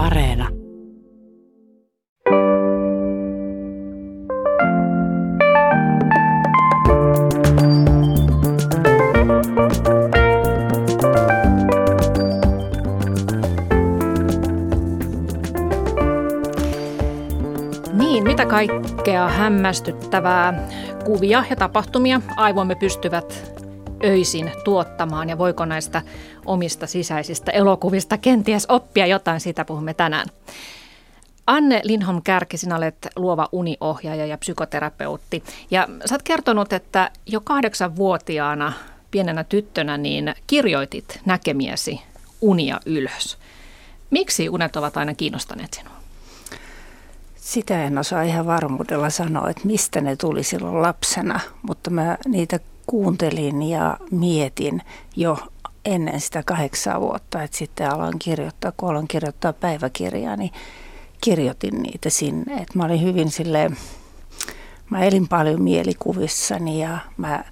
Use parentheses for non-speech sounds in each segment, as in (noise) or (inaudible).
Areena. Niin, mitä kaikkea hämmästyttävää kuvia ja tapahtumia aivomme pystyvät öisin tuottamaan ja voiko näistä omista sisäisistä elokuvista kenties oppia jotain, siitä puhumme tänään. Anne Lindholm Kärki, sinä olet luova uniohjaaja ja psykoterapeutti. Ja sä oot kertonut, että jo kahdeksanvuotiaana pienenä tyttönä niin kirjoitit näkemiesi unia ylös. Miksi unet ovat aina kiinnostaneet sinua? Sitä en osaa ihan varmuudella sanoa, että mistä ne tuli silloin lapsena, mutta mä niitä kuuntelin ja mietin jo ennen sitä kahdeksaa vuotta, että sitten aloin kirjoittaa, kun aloin kirjoittaa päiväkirjaa, niin kirjoitin niitä sinne. Että mä olin hyvin sille, mä elin paljon mielikuvissani ja mä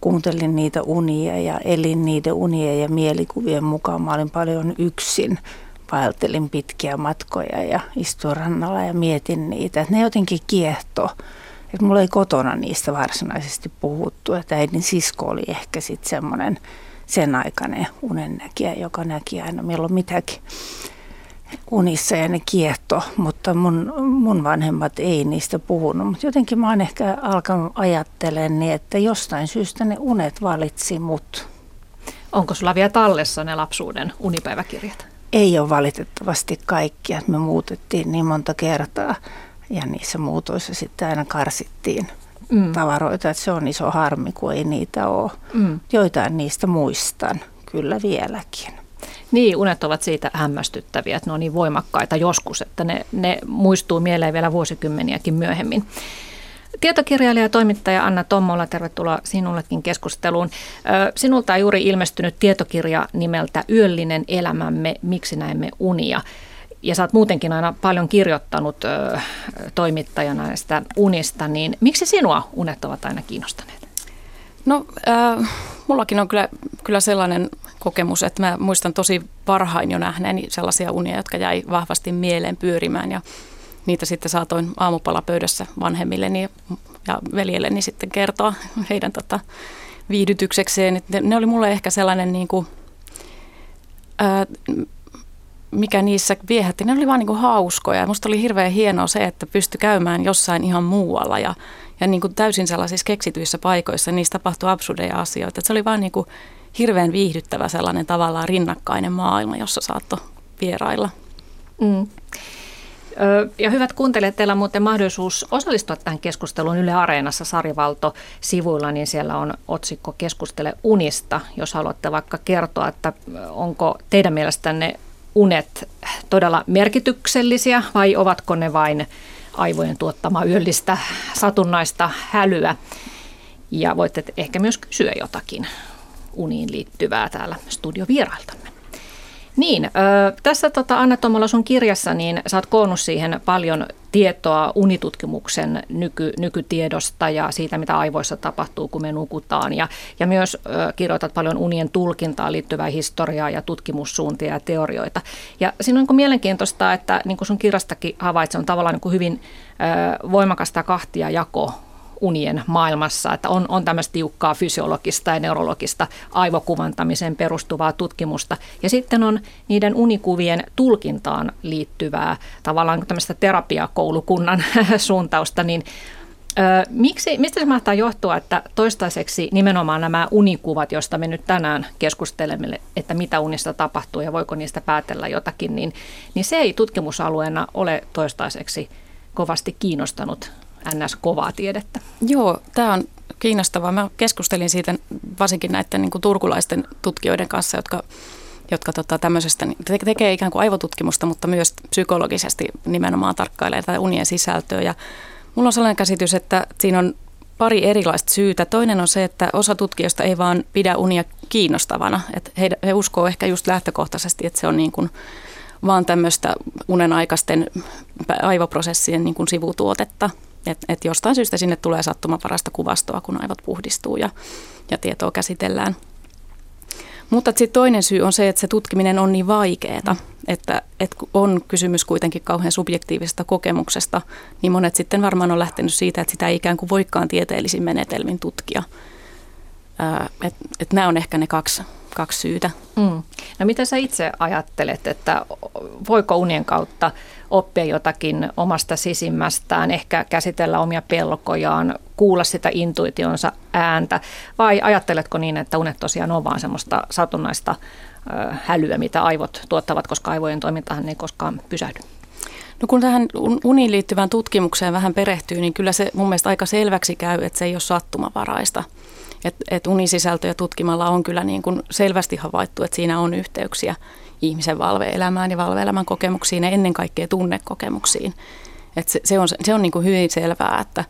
kuuntelin niitä unia ja elin niiden unien ja mielikuvien mukaan. Mä olin paljon yksin, vaeltelin pitkiä matkoja ja istuin rannalla ja mietin niitä. Että ne jotenkin kiehto. Että mulla ei kotona niistä varsinaisesti puhuttu, että äidin sisko oli ehkä sitten semmoinen sen aikainen unennäkijä, joka näki aina milloin mitäkin unissa ja ne kiehto, mutta mun, mun vanhemmat ei niistä puhunut. Mutta jotenkin mä oon ehkä alkanut ajattelemaan niin, että jostain syystä ne unet valitsi mut. Onko sulla vielä tallessa ne lapsuuden unipäiväkirjat? Ei ole valitettavasti kaikkia. Me muutettiin niin monta kertaa ja niissä muutoissa sitten aina karsittiin mm. tavaroita, että se on iso harmi, kun ei niitä ole. Mm. Joitain niistä muistan kyllä vieläkin. Niin, unet ovat siitä hämmästyttäviä, että ne on niin voimakkaita joskus, että ne, ne muistuu mieleen vielä vuosikymmeniäkin myöhemmin. Tietokirjailija ja toimittaja Anna Tommola, tervetuloa sinullekin keskusteluun. Sinulta on juuri ilmestynyt tietokirja nimeltä Yöllinen elämämme, miksi näemme unia ja sä oot muutenkin aina paljon kirjoittanut ö, toimittajana näistä unista, niin miksi sinua unet ovat aina kiinnostaneet? No, äh, mullakin on kyllä, kyllä sellainen kokemus, että mä muistan tosi varhain jo nähneeni sellaisia unia, jotka jäi vahvasti mieleen pyörimään ja niitä sitten saatoin aamupalapöydässä vanhemmilleni ja veljelleni sitten kertoa heidän tota, viihdytyksekseen. Ne, ne oli mulle ehkä sellainen niin kuin, mikä niissä viehätti, ne oli vaan niin kuin hauskoja. Musta oli hirveän hienoa se, että pystyi käymään jossain ihan muualla ja, ja niin kuin täysin sellaisissa keksityissä paikoissa. Niissä tapahtui absurdeja asioita. Et se oli vaan niin kuin hirveän viihdyttävä sellainen tavallaan rinnakkainen maailma, jossa saattoi vierailla. Mm. Ja hyvät kuuntelijat, teillä on muuten mahdollisuus osallistua tähän keskusteluun Yle Areenassa Sarivalto-sivuilla, niin siellä on otsikko Keskustele unista, jos haluatte vaikka kertoa, että onko teidän mielestänne unet todella merkityksellisiä vai ovatko ne vain aivojen tuottama yöllistä satunnaista hälyä? Ja voitte ehkä myös kysyä jotakin uniin liittyvää täällä studiovierailtamme. Niin, tässä tota, Anna Tomola sun kirjassa, niin sä oot koonnut siihen paljon tietoa unitutkimuksen nyky, nykytiedosta ja siitä, mitä aivoissa tapahtuu, kun me nukutaan. Ja, ja myös kirjoitat paljon unien tulkintaan liittyvää historiaa ja tutkimussuuntia ja teorioita. Ja siinä on niin mielenkiintoista, että niin kuin sun kirjastakin havaitset, on tavallaan niin hyvin ö, voimakasta kahtia jako unien maailmassa, että on, on tämmöistä tiukkaa fysiologista ja neurologista aivokuvantamiseen perustuvaa tutkimusta. Ja sitten on niiden unikuvien tulkintaan liittyvää tavallaan tämmöistä terapiakoulukunnan (laughs) suuntausta, niin miksi, mistä se mahtaa johtua, että toistaiseksi nimenomaan nämä unikuvat, joista me nyt tänään keskustelemme, että mitä unista tapahtuu ja voiko niistä päätellä jotakin, niin, niin se ei tutkimusalueena ole toistaiseksi kovasti kiinnostanut NS-kovaa tiedettä. Joo, tämä on kiinnostavaa. Mä keskustelin siitä varsinkin näiden niin kuin turkulaisten tutkijoiden kanssa, jotka jotka tota, tämmöisestä te- tekee ikään kuin aivotutkimusta, mutta myös psykologisesti nimenomaan tarkkailee tätä unien sisältöä. Ja mulla on sellainen käsitys, että siinä on pari erilaista syytä. Toinen on se, että osa tutkijoista ei vaan pidä unia kiinnostavana. Että he, he uskoo ehkä just lähtökohtaisesti, että se on niin kuin vaan tämmöistä unenaikaisten aivoprosessien niin kuin sivutuotetta. Että et jostain syystä sinne tulee sattumaparasta kuvastoa, kun aivot puhdistuu ja, ja tietoa käsitellään. Mutta sitten toinen syy on se, että se tutkiminen on niin vaikeaa. että, että on kysymys kuitenkin kauhean subjektiivisesta kokemuksesta, niin monet sitten varmaan on lähtenyt siitä, että sitä ei ikään kuin voikaan tieteellisin menetelmin tutkia. Että et nämä on ehkä ne kaksi, kaksi syytä. Mm. No mitä sä itse ajattelet, että voiko unien kautta oppia jotakin omasta sisimmästään, ehkä käsitellä omia pelkojaan, kuulla sitä intuitionsa ääntä, vai ajatteletko niin, että unet tosiaan on vaan semmoista satunnaista hälyä, mitä aivot tuottavat, koska aivojen toimintahan ei koskaan pysähdy? No kun tähän uniin liittyvään tutkimukseen vähän perehtyy, niin kyllä se mun mielestä aika selväksi käy, että se ei ole sattumavaraista. Että et unisisältöjä tutkimalla on kyllä niin kuin selvästi havaittu, että siinä on yhteyksiä ihmisen valveelämään ja valveelämän kokemuksiin ja ennen kaikkea tunnekokemuksiin. Et se, se on, se on niin kuin hyvin selvää, että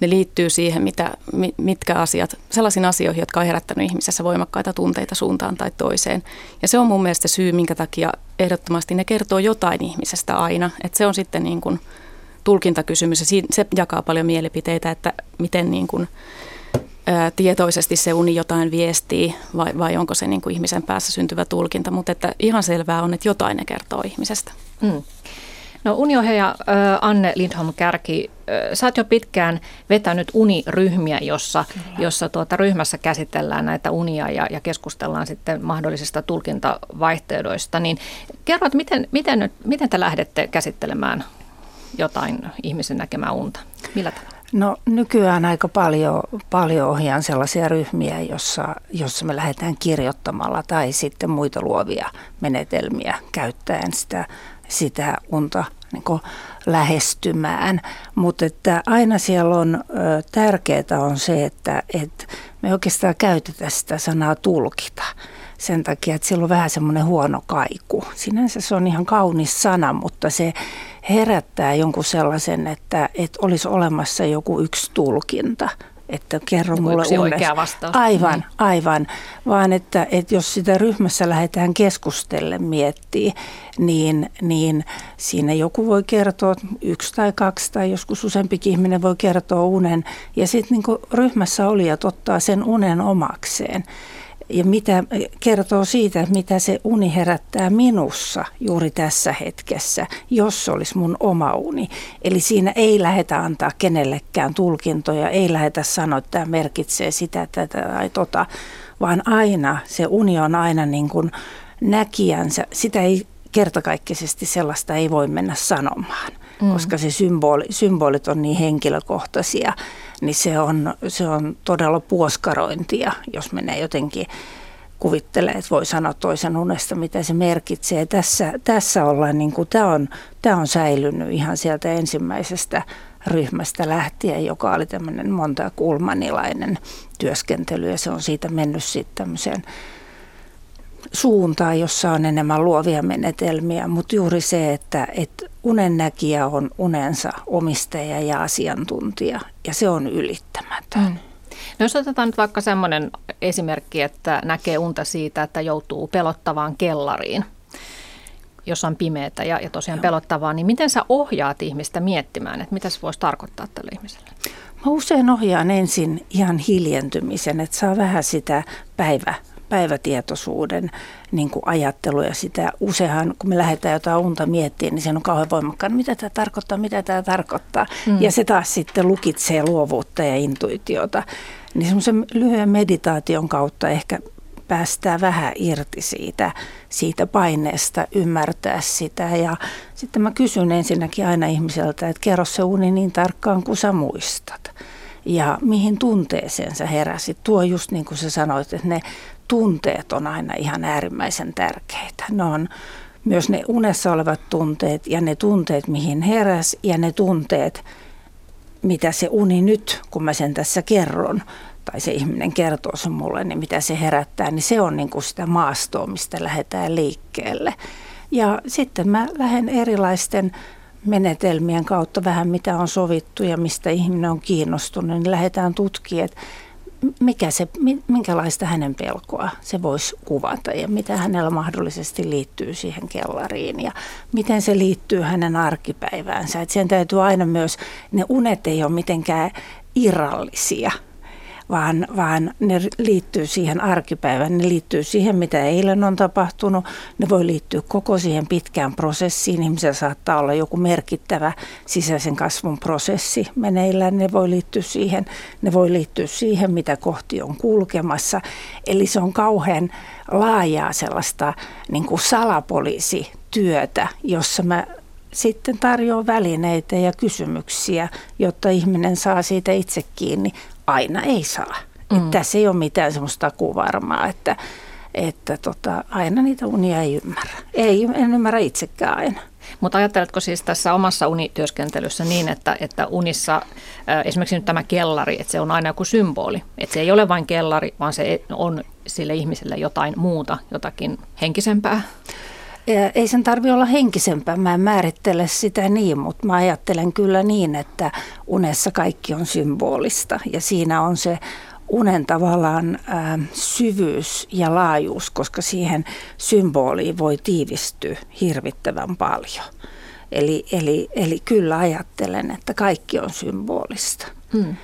ne liittyy siihen, mitä, mitkä asiat, sellaisiin asioihin, jotka on herättänyt ihmisessä voimakkaita tunteita suuntaan tai toiseen. Ja se on mun mielestä syy, minkä takia ehdottomasti ne kertoo jotain ihmisestä aina. Että se on sitten niin kuin tulkintakysymys ja se jakaa paljon mielipiteitä, että miten niin kuin, ää, tietoisesti se uni jotain viestii vai, vai onko se niin kuin ihmisen päässä syntyvä tulkinta. Mutta että ihan selvää on, että jotain ne kertoo ihmisestä. Mm. No uniohjaaja Anne Lindholm Kärki, sä oot jo pitkään vetänyt uniryhmiä, jossa, jossa tuota, ryhmässä käsitellään näitä unia ja, ja keskustellaan sitten mahdollisista tulkintavaihtoehdoista. Niin kerro, että miten, miten, miten te lähdette käsittelemään jotain ihmisen näkemää unta? Millä tavalla? No nykyään aika paljon, paljon ohjaan sellaisia ryhmiä, jossa, jossa me lähdetään kirjoittamalla tai sitten muita luovia menetelmiä käyttäen sitä sitä unta niin lähestymään. Mutta että aina siellä on tärkeää on se, että, että me oikeastaan käytetään sitä sanaa tulkita sen takia, että sillä on vähän semmoinen huono kaiku. Sinänsä se on ihan kaunis sana, mutta se herättää jonkun sellaisen, että, että olisi olemassa joku yksi tulkinta että kerro Joku mulle oikea vastaus. Aivan, niin. aivan. Vaan että, että jos sitä ryhmässä lähdetään keskustelle miettiä, niin, niin siinä joku voi kertoa, yksi tai kaksi tai joskus useampikin ihminen voi kertoa unen. Ja sitten niin ryhmässä olijat ottaa sen unen omakseen ja mitä kertoo siitä, mitä se uni herättää minussa juuri tässä hetkessä, jos se olisi mun oma uni. Eli siinä ei lähdetä antaa kenellekään tulkintoja, ei lähdetä sanoa, että tämä merkitsee sitä, tätä tai tota, vaan aina se uni on aina niin kuin näkijänsä. Sitä ei kertakaikkisesti sellaista ei voi mennä sanomaan, mm. koska se symboli, symbolit on niin henkilökohtaisia niin se on, se on todella puoskarointia, jos menee jotenkin kuvittelee, että voi sanoa toisen unesta, mitä se merkitsee. Tässä, tässä ollaan, niin kuin, tämä, on, tämä on säilynyt ihan sieltä ensimmäisestä ryhmästä lähtien, joka oli tämmöinen monta kulmanilainen työskentely ja se on siitä mennyt sitten tämmöiseen suuntaan, jossa on enemmän luovia menetelmiä, mutta juuri se, että, että unennäkijä on unensa omistaja ja asiantuntija ja se on ylittämätön. Mm. No jos otetaan nyt vaikka semmoinen esimerkki, että näkee unta siitä, että joutuu pelottavaan kellariin, jos on pimeätä ja, ja tosiaan Joo. pelottavaa, niin miten sä ohjaat ihmistä miettimään, että mitä se voisi tarkoittaa tälle ihmiselle? Mä usein ohjaan ensin ihan hiljentymisen, että saa vähän sitä päivä, päivätietoisuuden niin kuin ajattelu ja sitä useinhan, kun me lähdetään jotain unta miettimään, niin se on kauhean voimakkaan, mitä tämä tarkoittaa, mitä tämä tarkoittaa. Mm. Ja se taas sitten lukitsee luovuutta ja intuitiota. Niin semmoisen lyhyen meditaation kautta ehkä päästään vähän irti siitä, siitä paineesta, ymmärtää sitä. Ja sitten mä kysyn ensinnäkin aina ihmiseltä, että kerro se uni niin tarkkaan kuin sä muistat. Ja mihin tunteeseen sä heräsit. Tuo just niin kuin sä sanoit, että ne tunteet on aina ihan äärimmäisen tärkeitä. Ne on myös ne unessa olevat tunteet ja ne tunteet, mihin heräs ja ne tunteet, mitä se uni nyt, kun mä sen tässä kerron, tai se ihminen kertoo sen mulle, niin mitä se herättää, niin se on niin kuin sitä maastoa, mistä lähdetään liikkeelle. Ja sitten mä lähden erilaisten menetelmien kautta vähän mitä on sovittu ja mistä ihminen on kiinnostunut, niin lähdetään tutkimaan, että mikä se, minkälaista hänen pelkoa se voisi kuvata ja mitä hänellä mahdollisesti liittyy siihen kellariin ja miten se liittyy hänen arkipäiväänsä. Et sen täytyy aina myös, ne unet ei ole mitenkään irrallisia, vaan, vaan ne liittyy siihen arkipäivään, ne liittyy siihen, mitä eilen on tapahtunut, ne voi liittyä koko siihen pitkään prosessiin. Ihmisellä saattaa olla joku merkittävä sisäisen kasvun prosessi meneillään, ne voi liittyä siihen, ne voi liittyä siihen, mitä kohti on kulkemassa. Eli se on kauhean laajaa sellaista niin kuin salapoliisityötä, jossa mä sitten tarjoaa välineitä ja kysymyksiä, jotta ihminen saa siitä itse kiinni. Aina ei saa. Mm. Että tässä ei ole mitään semmoista takuvarmaa, että, että tota, aina niitä unia ei ymmärrä. Ei, en ymmärrä itsekään aina. Mutta ajatteletko siis tässä omassa unityöskentelyssä niin, että, että unissa äh, esimerkiksi nyt tämä kellari, että se on aina joku symboli. Että se ei ole vain kellari, vaan se on sille ihmiselle jotain muuta, jotakin henkisempää? Ei sen tarvi olla henkisempää, mä en määrittele sitä niin, mutta mä ajattelen kyllä niin, että unessa kaikki on symbolista ja siinä on se unen tavallaan syvyys ja laajuus, koska siihen symboliin voi tiivistyä hirvittävän paljon. Eli, eli, eli kyllä ajattelen, että kaikki on symbolista. Hmm.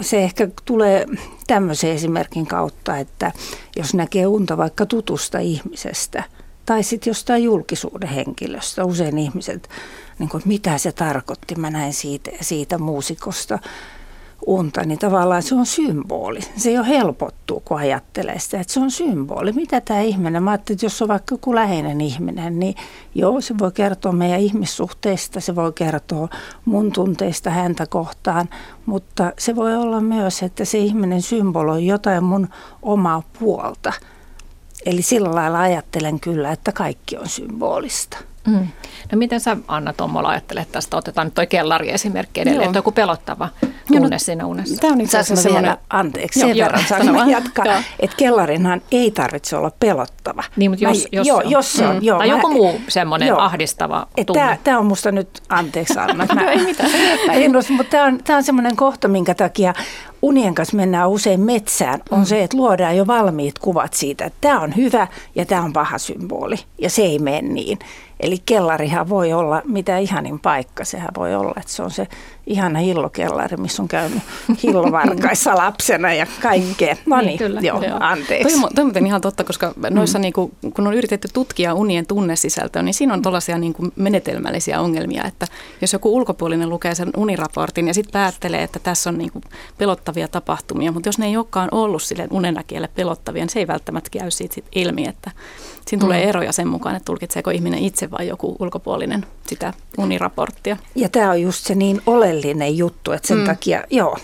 Se ehkä tulee tämmöisen esimerkin kautta, että jos näkee unta vaikka tutusta ihmisestä – tai sitten jostain julkisuuden henkilöstä. Usein ihmiset, niin kuin, mitä se tarkoitti, mä näin siitä, siitä muusikosta unta, niin tavallaan se on symboli. Se jo helpottuu, kun ajattelee sitä, että se on symboli. Mitä tämä ihminen, mä ajattelin, että jos on vaikka joku läheinen ihminen, niin joo, se voi kertoa meidän ihmissuhteista, se voi kertoa mun tunteista häntä kohtaan, mutta se voi olla myös, että se ihminen symboloi jotain mun omaa puolta – Eli sillä lailla ajattelen kyllä, että kaikki on symbolista. Mm. No miten sä Anna Tommola ajattelet tästä? Otetaan nyt toi kellari-esimerkki edelleen, Joo. että joku pelottava tunne no, siinä unessa. Tämä on itse asiassa semmoinen... Anteeksi, sen verran saanko jatkaa, että kellarinhan ei tarvitse olla pelottava. Niin, mutta jos, mä, jos, joo, on. jos se on. Mm. Joo, tai mä, joku muu semmoinen joo, ahdistava tunne. Tämä on musta nyt, anteeksi Anna. (laughs) Mä, no, ei mitään. mutta tämä on, on semmoinen kohta, minkä takia unien kanssa mennään usein metsään, on mm. se, että luodaan jo valmiit kuvat siitä, että tämä on hyvä ja tämä on paha symboli. Ja se ei mene niin. Eli kellarihan voi olla mitä ihanin paikka. Sehän voi olla, että se on se ihana hillokellari, missä on käynyt (laughs) hillovarkaissa lapsena ja kaikkea. No niin, niin kyllä, joo, joo, anteeksi. Toi, toi on ihan totta, koska noissa, mm. niin kuin, kun on yritetty tutkia unien tunnesisältöä, niin siinä on tällaisia niin kuin menetelmällisiä ongelmia, että jos joku ulkopuolinen lukee sen uniraportin ja sitten päättelee, että tässä on niin kuin pelottavia tapahtumia, mutta jos ne ei olekaan ollut sille unenäkijälle pelottavia, niin se ei välttämättä käy siitä sit ilmi, että siinä tulee mm. eroja sen mukaan, että tulkitseeko ihminen itse vai joku ulkopuolinen sitä uniraporttia. Ja tämä on just se niin oleellinen juttu, että sen mm. takia, joo.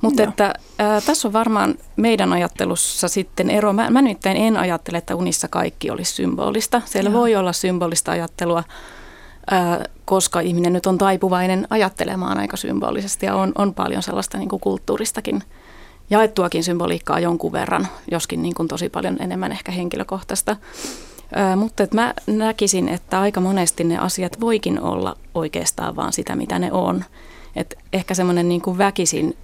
Mutta että ää, tässä on varmaan meidän ajattelussa sitten ero. Mä, mä nyt en ajattele, että unissa kaikki olisi symbolista. Siellä joo. voi olla symbolista ajattelua, ää, koska ihminen nyt on taipuvainen ajattelemaan aika symbolisesti ja on, on paljon sellaista niin kuin kulttuuristakin jaettuakin symboliikkaa jonkun verran, joskin niin kuin tosi paljon enemmän ehkä henkilökohtaista. Ö, mutta mä näkisin, että aika monesti ne asiat voikin olla oikeastaan vaan sitä, mitä ne on. Et ehkä semmoinen niin kuin väkisin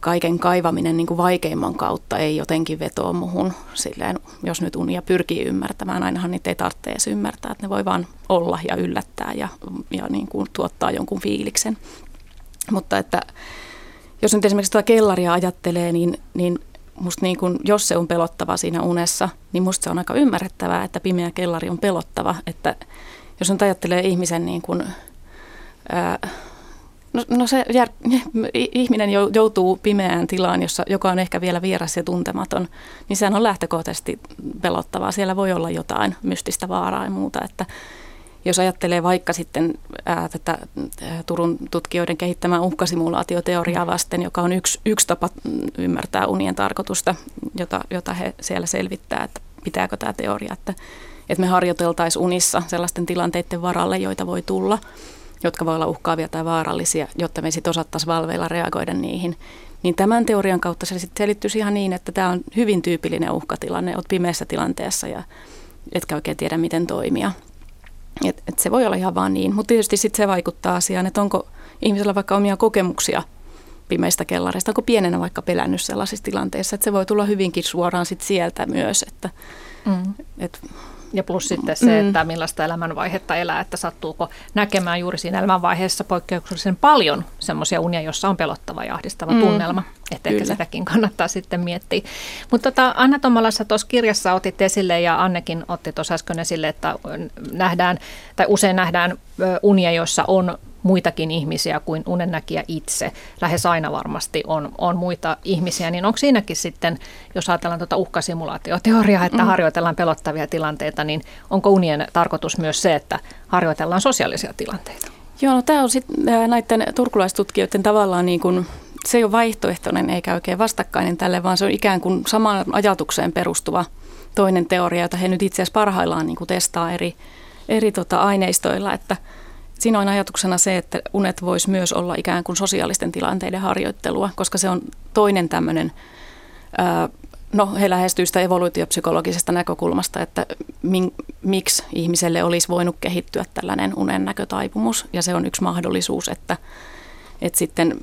kaiken kaivaminen niin kuin vaikeimman kautta ei jotenkin vetoa muhun. Silleen, jos nyt unia pyrkii ymmärtämään, ainahan niitä ei tarvitse edes ymmärtää, että ne voi vaan olla ja yllättää ja, ja niin kuin tuottaa jonkun fiiliksen. Mutta että jos nyt esimerkiksi tuota kellaria ajattelee, niin, niin musta niin kun, jos se on pelottava siinä unessa, niin musta se on aika ymmärrettävää, että pimeä kellari on pelottava. Että jos nyt ajattelee ihmisen niin kun, ää, No, no se jär, (laughs) ihminen joutuu pimeään tilaan, jossa, joka on ehkä vielä vieras ja tuntematon, niin sehän on lähtökohtaisesti pelottavaa. Siellä voi olla jotain mystistä vaaraa ja muuta. Että jos ajattelee vaikka sitten ää, tätä Turun tutkijoiden kehittämää uhkasimulaatioteoriaa vasten, joka on yksi, yksi tapa ymmärtää unien tarkoitusta, jota, jota he siellä selvittää, että pitääkö tämä teoria, että, että me harjoiteltaisiin unissa sellaisten tilanteiden varalle, joita voi tulla, jotka voi olla uhkaavia tai vaarallisia, jotta me sitten osattaisiin valveilla reagoida niihin. Niin tämän teorian kautta se sitten selittyisi ihan niin, että tämä on hyvin tyypillinen uhkatilanne, olet pimeässä tilanteessa ja etkä oikein tiedä, miten toimia. Et, et se voi olla ihan vaan niin, mutta tietysti sitten se vaikuttaa asiaan, että onko ihmisellä vaikka omia kokemuksia pimeistä kellareista, onko pienenä vaikka pelännyt sellaisissa tilanteissa, että se voi tulla hyvinkin suoraan sit sieltä myös, että mm. et Ja plus sitten se, mm. että millaista elämänvaihetta elää, että sattuuko näkemään juuri siinä elämänvaiheessa poikkeuksellisen paljon semmoisia unia, jossa on pelottava ja ahdistava mm. tunnelma. Että ehkä sitäkin kannattaa sitten miettiä. Mutta tota, Anna Tomalassa tuossa kirjassa otit esille ja Annekin otti tuossa äsken esille, että nähdään, tai usein nähdään unia, joissa on muitakin ihmisiä kuin unennäkijä itse. Lähes aina varmasti on, on muita ihmisiä, niin onko siinäkin sitten, jos ajatellaan tuota uhkasimulaatioteoriaa, että mm. harjoitellaan pelottavia tilanteita, niin onko unien tarkoitus myös se, että harjoitellaan sosiaalisia tilanteita? Joo, no tämä on sitten näiden turkulaistutkijoiden tavallaan niin kuin, se ei ole vaihtoehtoinen eikä oikein vastakkainen tälle, vaan se on ikään kuin samaan ajatukseen perustuva toinen teoria, jota he nyt itse asiassa parhaillaan niin kuin testaa eri, eri tota aineistoilla, että – Siinä on ajatuksena se, että unet voisi myös olla ikään kuin sosiaalisten tilanteiden harjoittelua, koska se on toinen tämmöinen, no he lähestyvät sitä evoluutiopsykologisesta näkökulmasta, että min, miksi ihmiselle olisi voinut kehittyä tällainen unennäkötaipumus. Ja se on yksi mahdollisuus, että, että sitten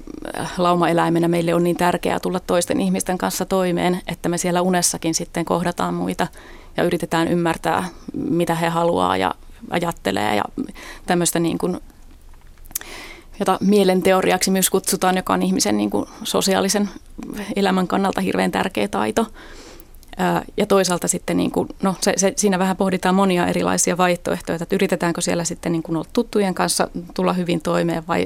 laumaeläimenä meille on niin tärkeää tulla toisten ihmisten kanssa toimeen, että me siellä unessakin sitten kohdataan muita ja yritetään ymmärtää, mitä he haluaa ja ajattelee ja tämmöistä niin kuin, jota mielenteoriaksi myös kutsutaan, joka on ihmisen niin kuin sosiaalisen elämän kannalta hirveän tärkeä taito. Ja toisaalta sitten, niin kuin, no se, se, siinä vähän pohditaan monia erilaisia vaihtoehtoja, että yritetäänkö siellä sitten niin kuin olla tuttujen kanssa tulla hyvin toimeen vai,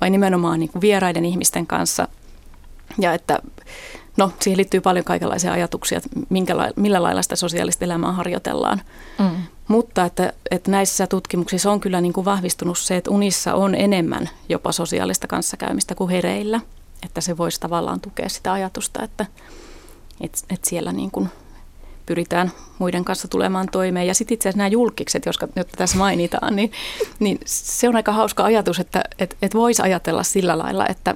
vai nimenomaan niin kuin vieraiden ihmisten kanssa. Ja että no, siihen liittyy paljon kaikenlaisia ajatuksia, että minkä, millä lailla sitä sosiaalista elämää harjoitellaan. Mm. Mutta että, että näissä tutkimuksissa on kyllä niin kuin vahvistunut se, että unissa on enemmän jopa sosiaalista kanssakäymistä kuin hereillä. Että se voisi tavallaan tukea sitä ajatusta, että, että, että siellä niin kuin pyritään muiden kanssa tulemaan toimeen. Ja sitten itse asiassa nämä julkikset, jotka, jotka tässä mainitaan, niin, niin se on aika hauska ajatus, että, että, että voisi ajatella sillä lailla, että,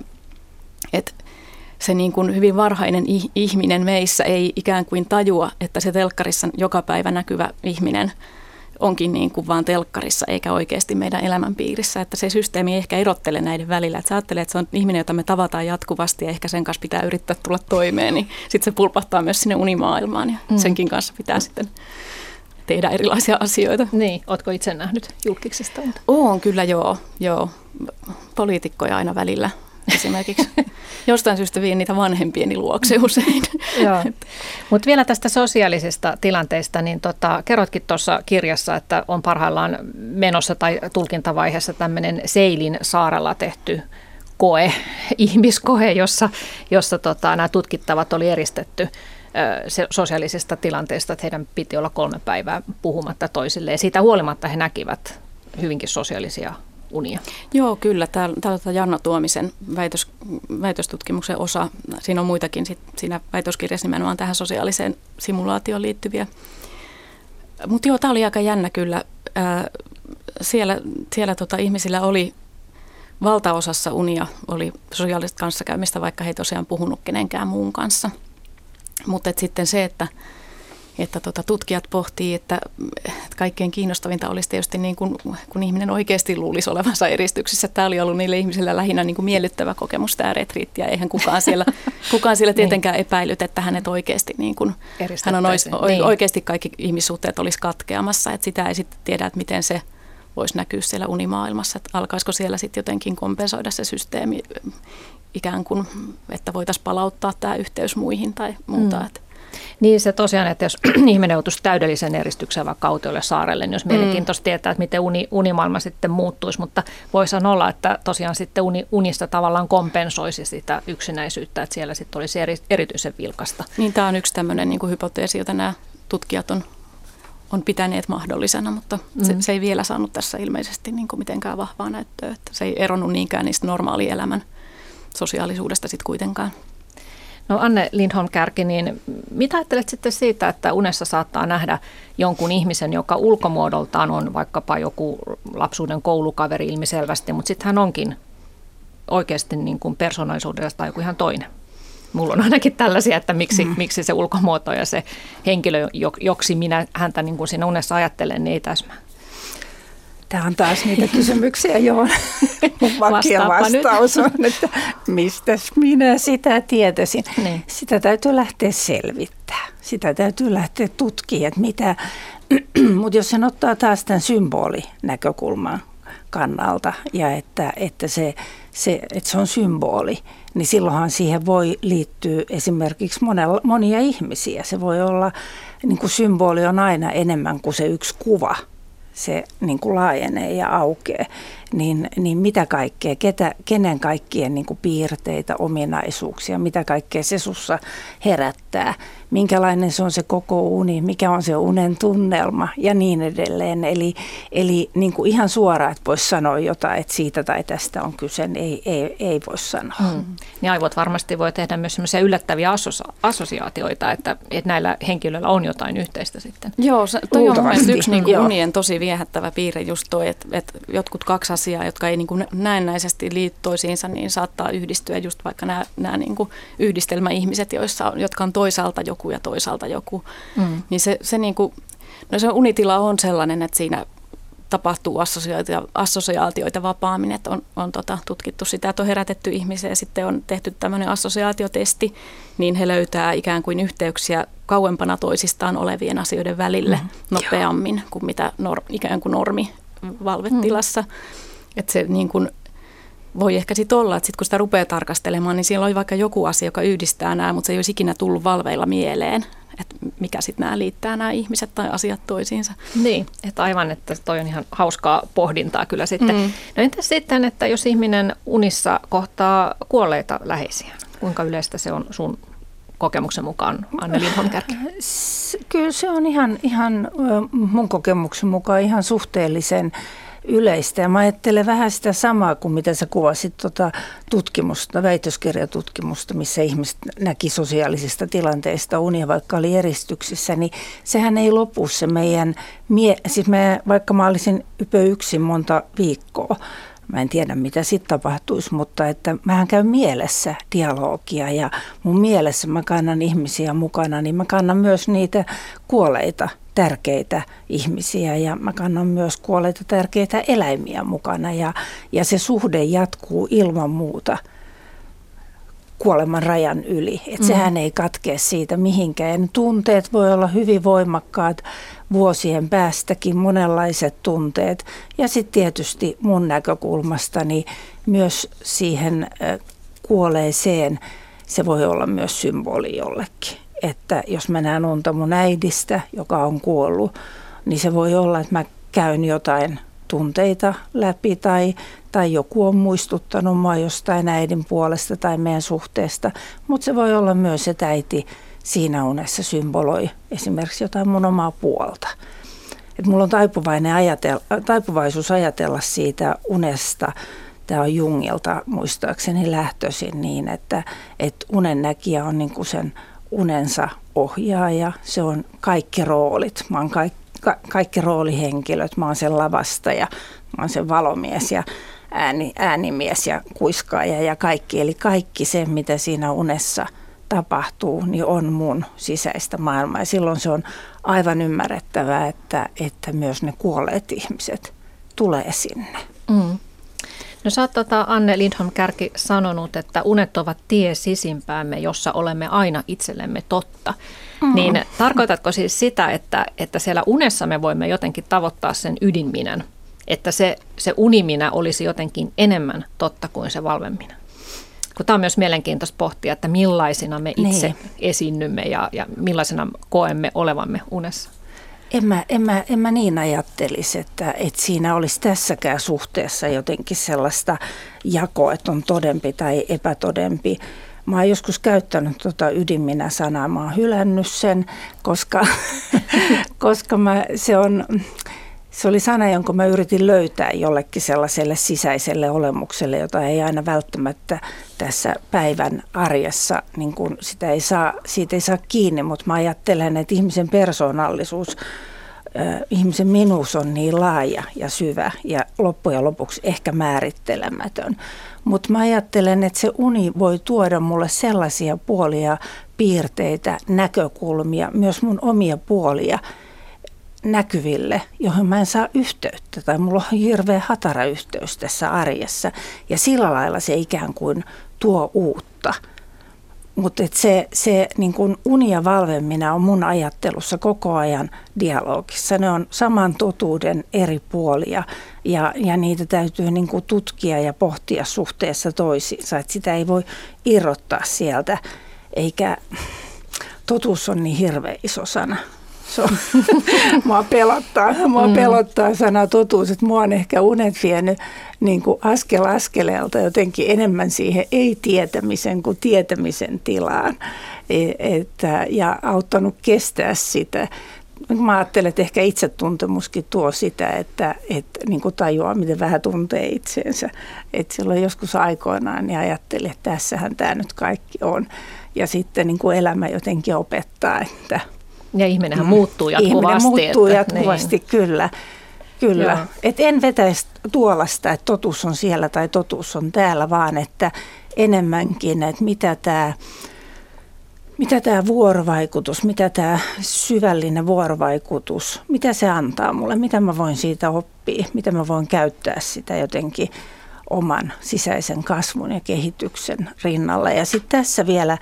että se niin kuin hyvin varhainen ihminen meissä ei ikään kuin tajua, että se telkkarissa joka päivä näkyvä ihminen – onkin niin kuin vaan telkkarissa eikä oikeasti meidän elämänpiirissä. Että se systeemi ei ehkä erottele näiden välillä. Että sä ajattelet, että se on ihminen, jota me tavataan jatkuvasti ja ehkä sen kanssa pitää yrittää tulla toimeen, niin sitten se pulpahtaa myös sinne unimaailmaan ja mm. senkin kanssa pitää sitten tehdä erilaisia asioita. Niin, ootko itse nähnyt julkiksesta? Oon kyllä joo, joo. Poliitikkoja aina välillä esimerkiksi. (laughs) Jostain syystä vien niitä vanhempieni luokse usein. (laughs) Mutta vielä tästä sosiaalisesta tilanteesta, niin tota, kerrotkin tuossa kirjassa, että on parhaillaan menossa tai tulkintavaiheessa tämmöinen Seilin saarella tehty koe, (laughs) ihmiskoe, jossa, jossa tota, nämä tutkittavat oli eristetty se sosiaalisesta tilanteesta, että heidän piti olla kolme päivää puhumatta toisilleen. Siitä huolimatta he näkivät hyvinkin sosiaalisia unia. Joo, kyllä. Täällä, täällä Janno Tuomisen väitös, väitöstutkimuksen osa, siinä on muitakin sit, siinä väitöskirjassa nimenomaan tähän sosiaaliseen simulaatioon liittyviä. Mutta joo, tämä oli aika jännä kyllä. Ää, siellä siellä tota, ihmisillä oli valtaosassa unia oli sosiaalista kanssakäymistä, vaikka he ei tosiaan puhunut kenenkään muun kanssa. Mutta sitten se, että että tota, tutkijat pohtii, että, että kaikkein kiinnostavinta olisi tietysti niin kuin, kun ihminen oikeasti luulisi olevansa eristyksissä. Tämä oli ollut niille ihmisille lähinnä niin kuin miellyttävä kokemus tämä retriitti ja eihän kukaan siellä, (laughs) kukaan siellä niin. tietenkään epäillyt, että hänet oikeasti, niin kuin, hän on ois, niin. oikeasti kaikki ihmissuhteet olisi katkeamassa. Että sitä ei sitten tiedä, että miten se voisi näkyä siellä unimaailmassa, että alkaisiko siellä sitten jotenkin kompensoida se systeemi ikään kuin, että voitaisiin palauttaa tämä yhteys muihin tai muuta. Mm. Että niin se tosiaan, että jos (clears throat) ihminen joutuisi täydellisen eristykseen vaikka autiolle saarelle, niin olisi mm. mielenkiintoista tietää, että miten uni, unimaailma sitten muuttuisi, mutta voisi olla, että tosiaan sitten uni, unista tavallaan kompensoisi sitä yksinäisyyttä, että siellä sitten olisi eri, erityisen vilkasta. Niin tämä on yksi tämmöinen niin kuin hypoteesi, jota nämä tutkijat on, on pitäneet mahdollisena, mutta mm. se, se ei vielä saanut tässä ilmeisesti niin kuin mitenkään vahvaa näyttöä, että se ei eronnut niinkään niistä normaalielämän sosiaalisuudesta sitten kuitenkaan. No Anne Lindholm Kärki, niin mitä ajattelet sitten siitä, että unessa saattaa nähdä jonkun ihmisen, joka ulkomuodoltaan on vaikkapa joku lapsuuden koulukaveri ilmiselvästi, mutta sitten hän onkin oikeasti niin kuin persoonallisuudesta joku ihan toinen? Mulla on ainakin tällaisia, että miksi, mm. miksi se ulkomuoto ja se henkilö, joksi minä häntä niin kuin siinä unessa ajattelen, niin ei täsmää. Tämä on taas niitä kysymyksiä, johon mun vakia vastaus on, että mistä minä sitä tietäisin. Niin. Sitä täytyy lähteä selvittää. Sitä täytyy lähteä tutkimaan, että mitä, (clears throat) mutta jos sen ottaa taas tämän symbolinäkökulman kannalta ja että, että, se, se, että se on symboli, niin silloinhan siihen voi liittyä esimerkiksi monella, monia ihmisiä. Se voi olla, niin kuin symboli on aina enemmän kuin se yksi kuva – se niin kuin laajenee ja aukeaa, niin, niin mitä kaikkea, ketä, kenen kaikkien niin kuin piirteitä, ominaisuuksia, mitä kaikkea se sussa herättää, minkälainen se on se koko uni, mikä on se unen tunnelma ja niin edelleen. Eli, eli niin kuin ihan suoraan, että voisi sanoa jotain, että siitä tai tästä on kyse, niin ei, ei, ei voi sanoa. Mm. Niin aivot varmasti voi tehdä myös sellaisia yllättäviä assosiaatioita, että, että näillä henkilöillä on jotain yhteistä sitten. Joo, se, toi on mielestäni yksi niin kuin unien tosi viehättävä piirre just toi, että, että jotkut kaksi asiaa, jotka ei niin kuin näennäisesti liity toisiinsa, niin saattaa yhdistyä just vaikka nämä, nämä niin kuin yhdistelmäihmiset, joissa, jotka on toisaalta joku ja toisaalta joku. Mm. Niin se, se, niin kuin, no se unitila on sellainen, että siinä tapahtuu assosiaatioita, assosiaatioita vapaammin, että on, on tota, tutkittu sitä, että on herätetty ihmisiä ja sitten on tehty tämmöinen assosiaatiotesti, niin he löytää ikään kuin yhteyksiä kauempana toisistaan olevien asioiden välille mm. nopeammin Joo. kuin mitä nor, ikään kuin normi valvetilassa. Mm. Että se niin kuin, voi ehkä sitten olla, että sit kun sitä rupeaa tarkastelemaan, niin siellä on vaikka joku asia, joka yhdistää nämä, mutta se ei olisi ikinä tullut valveilla mieleen, että mikä sitten nämä liittää nämä ihmiset tai asiat toisiinsa. Niin, että aivan, että toi on ihan hauskaa pohdintaa kyllä sitten. Mm. No entäs sitten, että jos ihminen unissa kohtaa kuolleita läheisiä, kuinka yleistä se on sun kokemuksen mukaan, Anne Lindholm Kyllä se on ihan, ihan mun kokemuksen mukaan ihan suhteellisen yleistä. Ja mä ajattelen vähän sitä samaa kuin mitä sä kuvasit tuota tutkimusta, väitöskirjatutkimusta, missä ihmiset näki sosiaalisista tilanteista unia, vaikka oli eristyksissä, niin sehän ei lopu se meidän, mie- siis mä, vaikka mä olisin ypö yksin monta viikkoa, Mä en tiedä, mitä sitten tapahtuisi, mutta että mähän käyn mielessä dialogia ja mun mielessä mä kannan ihmisiä mukana, niin mä kannan myös niitä kuoleita tärkeitä ihmisiä ja mä kannan myös kuolleita tärkeitä eläimiä mukana ja, ja se suhde jatkuu ilman muuta kuoleman rajan yli. Et mm. Sehän ei katkea siitä mihinkään. Tunteet voi olla hyvin voimakkaat vuosien päästäkin, monenlaiset tunteet. Ja sitten tietysti mun näkökulmastani myös siihen kuoleeseen se voi olla myös symboli jollekin että jos mä näen unta mun äidistä, joka on kuollut, niin se voi olla, että mä käyn jotain tunteita läpi tai, tai joku on muistuttanut mua jostain äidin puolesta tai meidän suhteesta, mutta se voi olla myös, että äiti siinä unessa symboloi esimerkiksi jotain mun omaa puolta. Et mulla on taipuvainen ajatella, taipuvaisuus ajatella siitä unesta, tämä on Jungilta muistaakseni lähtöisin niin, että, että unen näkijä on niin kuin sen unensa ohjaaja, se on kaikki roolit. Mä oon kaikki, ka, kaikki roolihenkilöt, mä oon sen lavastaja, mä oon sen valomies ja ääni, äänimies ja kuiskaaja ja kaikki. Eli kaikki se, mitä siinä unessa tapahtuu, niin on mun sisäistä maailmaa. Ja silloin se on aivan ymmärrettävää, että, että myös ne kuolleet ihmiset tulee sinne. Mm. No sä oot tota, Anne Lindholm Kärki sanonut, että unet ovat tie sisimpäämme, jossa olemme aina itsellemme totta. Mm-hmm. Niin tarkoitatko siis sitä, että, että siellä unessa me voimme jotenkin tavoittaa sen ydinminän? Että se, se uniminä olisi jotenkin enemmän totta kuin se valvemminä? Kun tämä on myös mielenkiintoista pohtia, että millaisina me itse niin. esiinnymme ja, ja millaisena koemme olevamme unessa. En mä, en mä, en mä niin ajattelisi, että, että siinä olisi tässäkään suhteessa jotenkin sellaista jakoa, että on todempi tai epätodempi. Mä oon joskus käyttänyt tuota ydinminä-sanaa, mä oon hylännyt sen, koska, (laughs) koska mä, se on, se oli sana, jonka mä yritin löytää jollekin sellaiselle sisäiselle olemukselle, jota ei aina välttämättä tässä päivän arjessa, niin kun sitä ei saa, siitä ei saa kiinni, mutta mä ajattelen, että ihmisen persoonallisuus, ihmisen minuus on niin laaja ja syvä ja loppujen lopuksi ehkä määrittelemätön. Mutta mä ajattelen, että se uni voi tuoda mulle sellaisia puolia, piirteitä, näkökulmia, myös mun omia puolia – näkyville, johon mä en saa yhteyttä tai mulla on hirveä hatara yhteys tässä arjessa ja sillä lailla se ikään kuin tuo uutta. Mutta se, se niin kun uni ja valveminen on mun ajattelussa koko ajan dialogissa. Ne on saman totuuden eri puolia ja, ja niitä täytyy niin tutkia ja pohtia suhteessa toisiinsa. Et sitä ei voi irrottaa sieltä, eikä totuus on niin hirveä iso sana. Se on, (laughs) mua pelottaa, mua mm. pelottaa sana totuus, että mua on ehkä unet vienyt niin kuin askel askeleelta jotenkin enemmän siihen ei-tietämisen kuin tietämisen tilaan. E, että, ja auttanut kestää sitä. Mä ajattelen, että ehkä itsetuntemuskin tuo sitä, että, että niin kuin tajuaa, miten vähän tuntee itseensä. Että silloin joskus aikoinaan niin ajattelin, että tässähän tämä nyt kaikki on. Ja sitten niin kuin elämä jotenkin opettaa, että ja ihminenhän mm. muuttuu jatkuvasti. Ihminen muuttuu että, jatkuvasti, niin. kyllä. Kyllä. Et en vetäisi tuollaista, että totuus on siellä tai totuus on täällä, vaan että enemmänkin, että mitä tämä mitä tämä vuorovaikutus, mitä tämä syvällinen vuorovaikutus, mitä se antaa mulle, mitä mä voin siitä oppia, mitä mä voin käyttää sitä jotenkin oman sisäisen kasvun ja kehityksen rinnalla. Ja sitten tässä vielä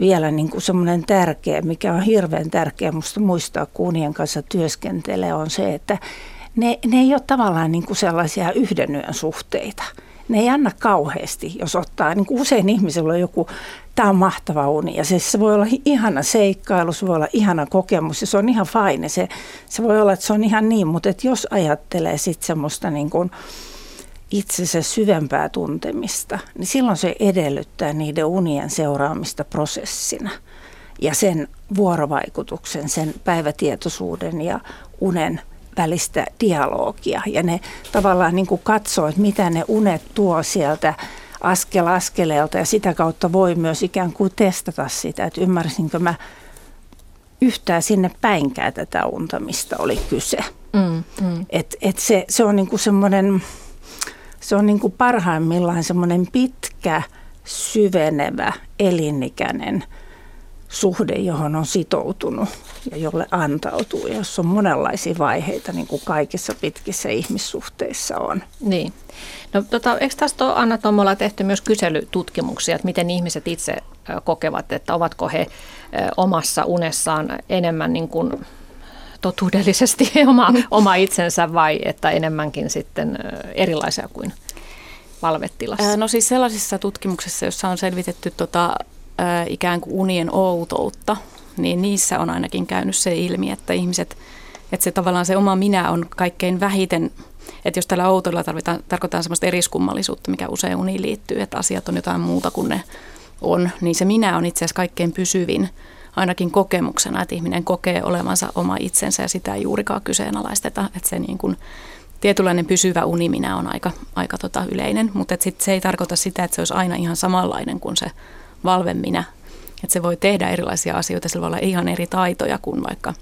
vielä niin kuin semmoinen tärkeä, mikä on hirveän tärkeä musta muistaa, kunien kanssa työskentelee, on se, että ne, ne ei ole tavallaan niin kuin sellaisia yhden yön suhteita. Ne ei anna kauheasti, jos ottaa, niin kuin usein ihmisellä on joku, tämä on mahtava uni ja se, se voi olla ihana seikkailu, se voi olla ihana kokemus ja se on ihan fine. Se, se voi olla, että se on ihan niin, mutta että jos ajattelee sitten semmoista niin kuin, itsensä syvempää tuntemista, niin silloin se edellyttää niiden unien seuraamista prosessina ja sen vuorovaikutuksen, sen päivätietoisuuden ja unen välistä dialogia. Ja ne tavallaan niin kuin katsoo, että mitä ne unet tuo sieltä askel askeleelta ja sitä kautta voi myös ikään kuin testata sitä, että ymmärsinkö mä yhtään sinne päinkään tätä unta, mistä oli kyse. Mm, mm. Et, et se, se on niin kuin semmoinen se on niin kuin parhaimmillaan semmoinen pitkä, syvenevä, elinikäinen suhde, johon on sitoutunut ja jolle antautuu, ja jos on monenlaisia vaiheita, niin kuin kaikissa pitkissä ihmissuhteissa on. Niin. No, tota, eikö tästä ole Anna Tommola tehty myös kyselytutkimuksia, että miten ihmiset itse kokevat, että ovatko he omassa unessaan enemmän niin kuin totuudellisesti (laughs) oma, oma itsensä vai että enemmänkin sitten erilaisia kuin valvetilassa? No siis sellaisissa tutkimuksissa, joissa on selvitetty tota, ikään kuin unien outoutta, niin niissä on ainakin käynyt se ilmi, että ihmiset, että se tavallaan se oma minä on kaikkein vähiten, että jos tällä outoilla tarvitaan, tarkoitetaan sellaista eriskummallisuutta, mikä usein uniin liittyy, että asiat on jotain muuta kuin ne on, niin se minä on itse asiassa kaikkein pysyvin ainakin kokemuksena, että ihminen kokee olevansa oma itsensä ja sitä ei juurikaan kyseenalaisteta, että se niin kuin tietynlainen pysyvä unimina on aika, aika tota yleinen, mutta sit se ei tarkoita sitä, että se olisi aina ihan samanlainen kuin se valvemminä. Että se voi tehdä erilaisia asioita, sillä voi olla ihan eri taitoja kuin vaikka,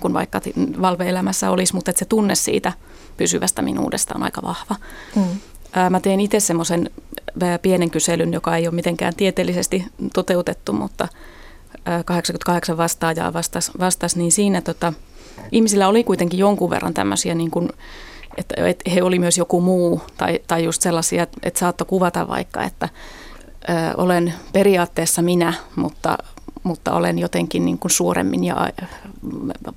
kuin vaikka valveelämässä olisi, mutta että se tunne siitä pysyvästä minuudesta on aika vahva. Mm. Mä tein itse semmoisen pienen kyselyn, joka ei ole mitenkään tieteellisesti toteutettu, mutta 88 vastaajaa vastasi, vastas, niin siinä tota, ihmisillä oli kuitenkin jonkun verran tämmöisiä, niin kuin, että, että he oli myös joku muu, tai, tai just sellaisia, että saattoi kuvata vaikka, että ö, olen periaatteessa minä, mutta, mutta olen jotenkin niin kuin suuremmin ja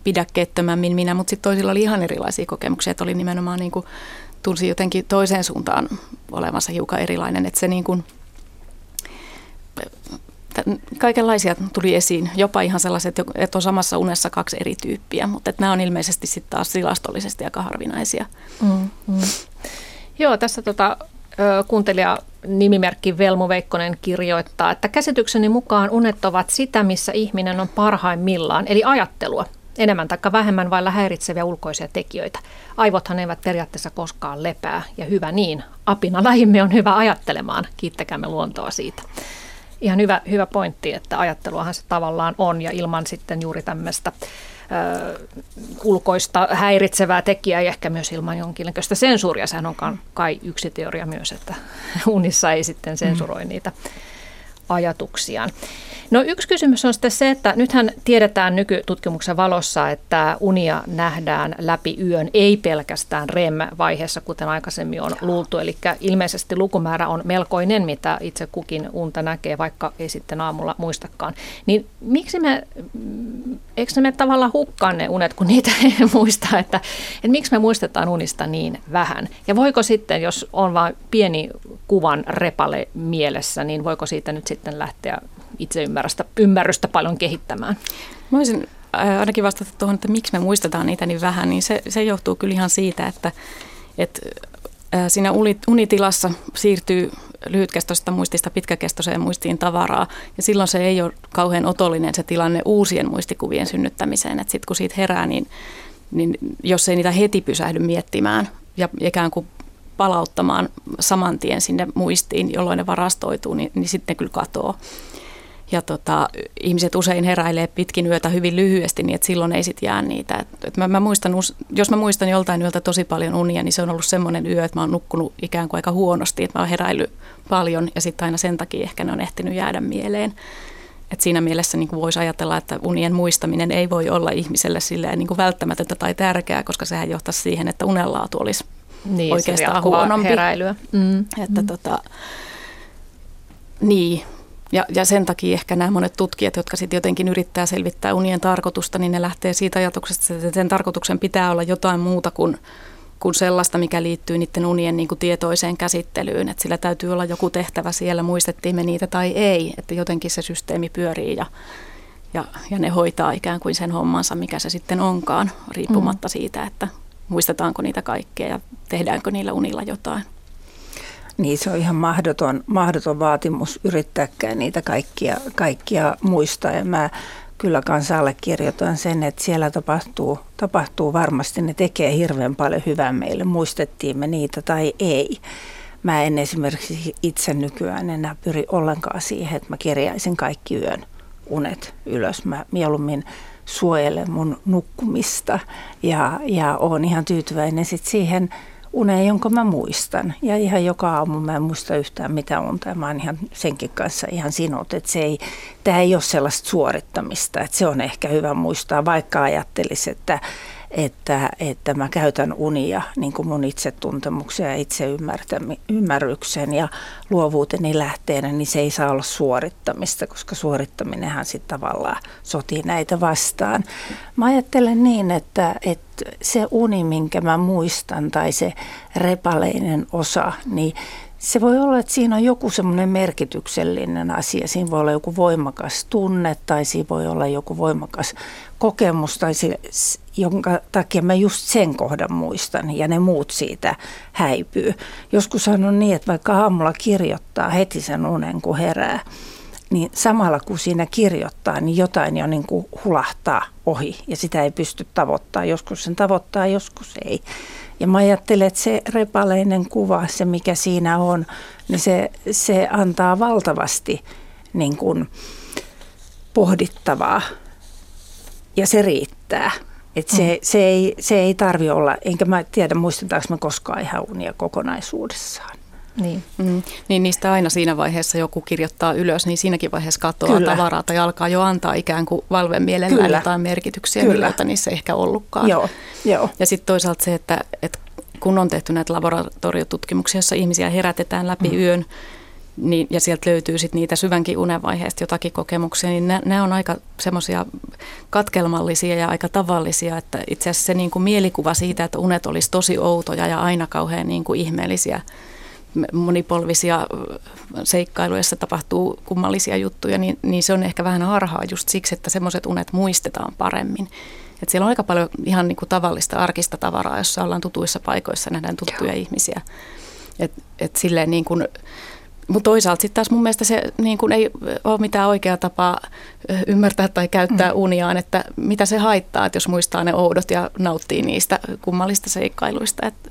pidäkkeettömämmin minä, mutta sitten toisilla oli ihan erilaisia kokemuksia, että oli nimenomaan niin kuin, tunsi jotenkin toiseen suuntaan olevansa hiukan erilainen, että se niin kuin, kaikenlaisia tuli esiin, jopa ihan sellaiset, että on samassa unessa kaksi eri tyyppiä, mutta että nämä on ilmeisesti sitten taas tilastollisesti aika harvinaisia. Mm, mm. Joo, tässä tota, kuuntelija nimimerkki Velmu Veikkonen kirjoittaa, että käsitykseni mukaan unet ovat sitä, missä ihminen on parhaimmillaan, eli ajattelua. Enemmän tai vähemmän vailla häiritseviä ulkoisia tekijöitä. Aivothan eivät periaatteessa koskaan lepää, ja hyvä niin. Apina lähimme on hyvä ajattelemaan. Kiittäkäämme luontoa siitä ihan hyvä, hyvä pointti, että ajatteluahan se tavallaan on ja ilman sitten juuri tämmöistä ulkoista häiritsevää tekijää ja ehkä myös ilman jonkinlaista sensuuria. Sehän on kai yksi teoria myös, että (laughs) unissa ei sitten sensuroi niitä ajatuksiaan. No yksi kysymys on sitten se, että nythän tiedetään nykytutkimuksen valossa, että unia nähdään läpi yön, ei pelkästään REM-vaiheessa, kuten aikaisemmin on luultu. Eli ilmeisesti lukumäärä on melkoinen, mitä itse kukin unta näkee, vaikka ei sitten aamulla muistakaan. Niin miksi me, eikö me tavallaan hukkaan ne unet, kun niitä (laughs) ei muista, että, että miksi me muistetaan unista niin vähän? Ja voiko sitten, jos on vain pieni kuvan repale mielessä, niin voiko siitä nyt sitten lähteä itse ymmärrystä, ymmärrystä paljon kehittämään. Mä voisin ainakin vastata tuohon, että miksi me muistetaan niitä niin vähän, niin se, se johtuu kyllä ihan siitä, että, että siinä unitilassa siirtyy lyhytkestoisesta muistista pitkäkestoiseen muistiin tavaraa. Ja silloin se ei ole kauhean otollinen se tilanne uusien muistikuvien synnyttämiseen. Että sitten kun siitä herää, niin, niin jos ei niitä heti pysähdy miettimään ja ikään kuin palauttamaan saman tien sinne muistiin, jolloin ne varastoituu, niin, niin sitten kyllä katoaa ja tota, ihmiset usein heräilee pitkin yötä hyvin lyhyesti, niin että silloin ei sitten jää niitä. Et, et mä, mä muistan, jos mä muistan joltain yöltä tosi paljon unia, niin se on ollut semmoinen yö, että mä oon nukkunut ikään kuin aika huonosti, että mä oon heräillyt paljon ja sitten aina sen takia ehkä ne on ehtinyt jäädä mieleen. Et siinä mielessä niin voisi ajatella, että unien muistaminen ei voi olla ihmiselle silleen niin välttämätöntä tai tärkeää, koska sehän johtaisi siihen, että unenlaatu olisi niin, oikeastaan huonompi. Heräilyä. Mm. Että mm. Tota, niin, ja, ja sen takia ehkä nämä monet tutkijat, jotka sitten jotenkin yrittää selvittää unien tarkoitusta, niin ne lähtee siitä ajatuksesta, että sen tarkoituksen pitää olla jotain muuta kuin, kuin sellaista, mikä liittyy niiden unien niin kuin tietoiseen käsittelyyn. Että sillä täytyy olla joku tehtävä siellä, muistettiin me niitä tai ei, että jotenkin se systeemi pyörii ja, ja, ja ne hoitaa ikään kuin sen hommansa, mikä se sitten onkaan, riippumatta mm. siitä, että muistetaanko niitä kaikkea ja tehdäänkö niillä unilla jotain. Niin se on ihan mahdoton, mahdoton vaatimus yrittääkään niitä kaikkia, kaikkia muistaa. Ja mä kyllä kanssa allekirjoitan sen, että siellä tapahtuu, tapahtuu varmasti, ne tekee hirveän paljon hyvää meille, muistettiin me niitä tai ei. Mä en esimerkiksi itse nykyään enää pyri ollenkaan siihen, että mä kirjaisin kaikki yön unet ylös. Mä mieluummin suojelen mun nukkumista. Ja, ja oon ihan tyytyväinen sit siihen uneen, jonka mä muistan. Ja ihan joka aamu mä en muista yhtään mitä unta ja mä oon ihan senkin kanssa ihan sinut, että se ei, tämä ei ole sellaista suorittamista, että se on ehkä hyvä muistaa, vaikka ajattelisi, että että, että mä käytän unia niin kuin mun itsetuntemuksen ja itseymmärryksen ja luovuuteni lähteenä, niin se ei saa olla suorittamista, koska suorittaminenhan sitten tavallaan sotii näitä vastaan. Mä ajattelen niin, että, että se uni, minkä mä muistan tai se repaleinen osa, niin se voi olla, että siinä on joku semmoinen merkityksellinen asia. Siinä voi olla joku voimakas tunne tai siinä voi olla joku voimakas kokemus tai se, jonka takia mä just sen kohdan muistan ja ne muut siitä häipyy. Joskus on niin, että vaikka aamulla kirjoittaa heti sen unen kun herää, niin samalla kun siinä kirjoittaa, niin jotain jo niin kuin hulahtaa ohi ja sitä ei pysty tavoittamaan. Joskus sen tavoittaa, joskus ei. Ja mä ajattelen, että se repaleinen kuva, se mikä siinä on, niin se, se antaa valtavasti niin kuin pohdittavaa ja se riittää. Et se, mm. se, ei, se ei tarvi olla, enkä mä tiedä muistetaanko me koskaan ihan unia kokonaisuudessaan. Niin. Mm. niin niistä aina siinä vaiheessa joku kirjoittaa ylös, niin siinäkin vaiheessa katoaa Kyllä. tavaraa tai alkaa jo antaa ikään kuin valven mielellään jotain merkityksiä, Kyllä. joita niissä ei ehkä ollutkaan. Joo. Joo. Ja sitten toisaalta se, että, että kun on tehty näitä laboratoriotutkimuksia, joissa ihmisiä herätetään läpi mm. yön, niin, ja sieltä löytyy sitten niitä syvänkin unenvaiheesta jotakin kokemuksia, niin nämä on aika semmoisia katkelmallisia ja aika tavallisia, että itse asiassa se niin kuin mielikuva siitä, että unet olisi tosi outoja ja aina kauhean niin kuin ihmeellisiä, monipolvisia seikkailuja, joissa tapahtuu kummallisia juttuja, niin, niin se on ehkä vähän harhaa just siksi, että semmoiset unet muistetaan paremmin. Et siellä on aika paljon ihan niin kuin tavallista arkista tavaraa, jossa ollaan tutuissa paikoissa, nähdään tuttuja Joo. ihmisiä. Et, et silleen niin kuin, mutta toisaalta sitten taas mun mielestä se niin kun ei ole mitään oikeaa tapaa ymmärtää tai käyttää mm. uniaan, että mitä se haittaa, että jos muistaa ne oudot ja nauttii niistä kummallista seikkailuista. Että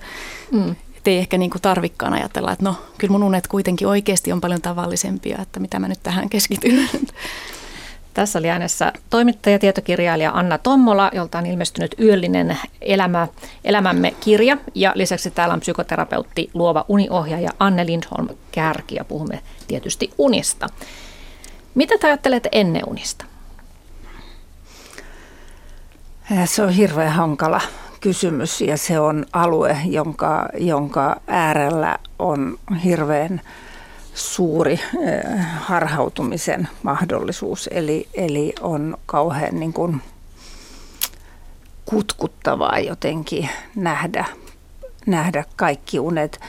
mm. Ei ehkä niin tarvikkaan ajatella, että no kyllä mun unet kuitenkin oikeasti on paljon tavallisempia, että mitä mä nyt tähän keskityn. (laughs) Tässä oli äänessä toimittaja, tietokirjailija Anna Tommola, jolta on ilmestynyt Yöllinen elämä, elämämme kirja. Ja lisäksi täällä on psykoterapeutti, luova uniohjaaja Anne Lindholm Kärki ja puhumme tietysti unista. Mitä te ajattelette unista? Se on hirveän hankala kysymys ja se on alue, jonka, jonka äärellä on hirveän suuri harhautumisen mahdollisuus. Eli, eli on kauhean niin kuin kutkuttavaa jotenkin nähdä, nähdä kaikki unet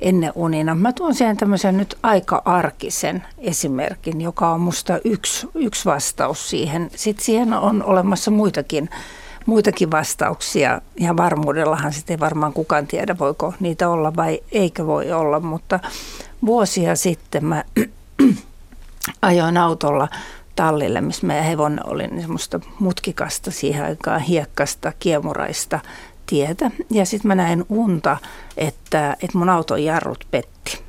ennen unina. Mä tuon siihen tämmöisen nyt aika arkisen esimerkin, joka on musta yksi, yksi vastaus siihen. Sitten siihen on olemassa muitakin, muitakin vastauksia ja varmuudellahan sitten ei varmaan kukaan tiedä, voiko niitä olla vai eikö voi olla, mutta vuosia sitten mä (clears throat) ajoin autolla tallille, missä meidän hevonen oli niin semmoista mutkikasta siihen aikaan, hiekkasta, kiemuraista tietä. Ja sitten mä näin unta, että, että mun auton jarrut petti.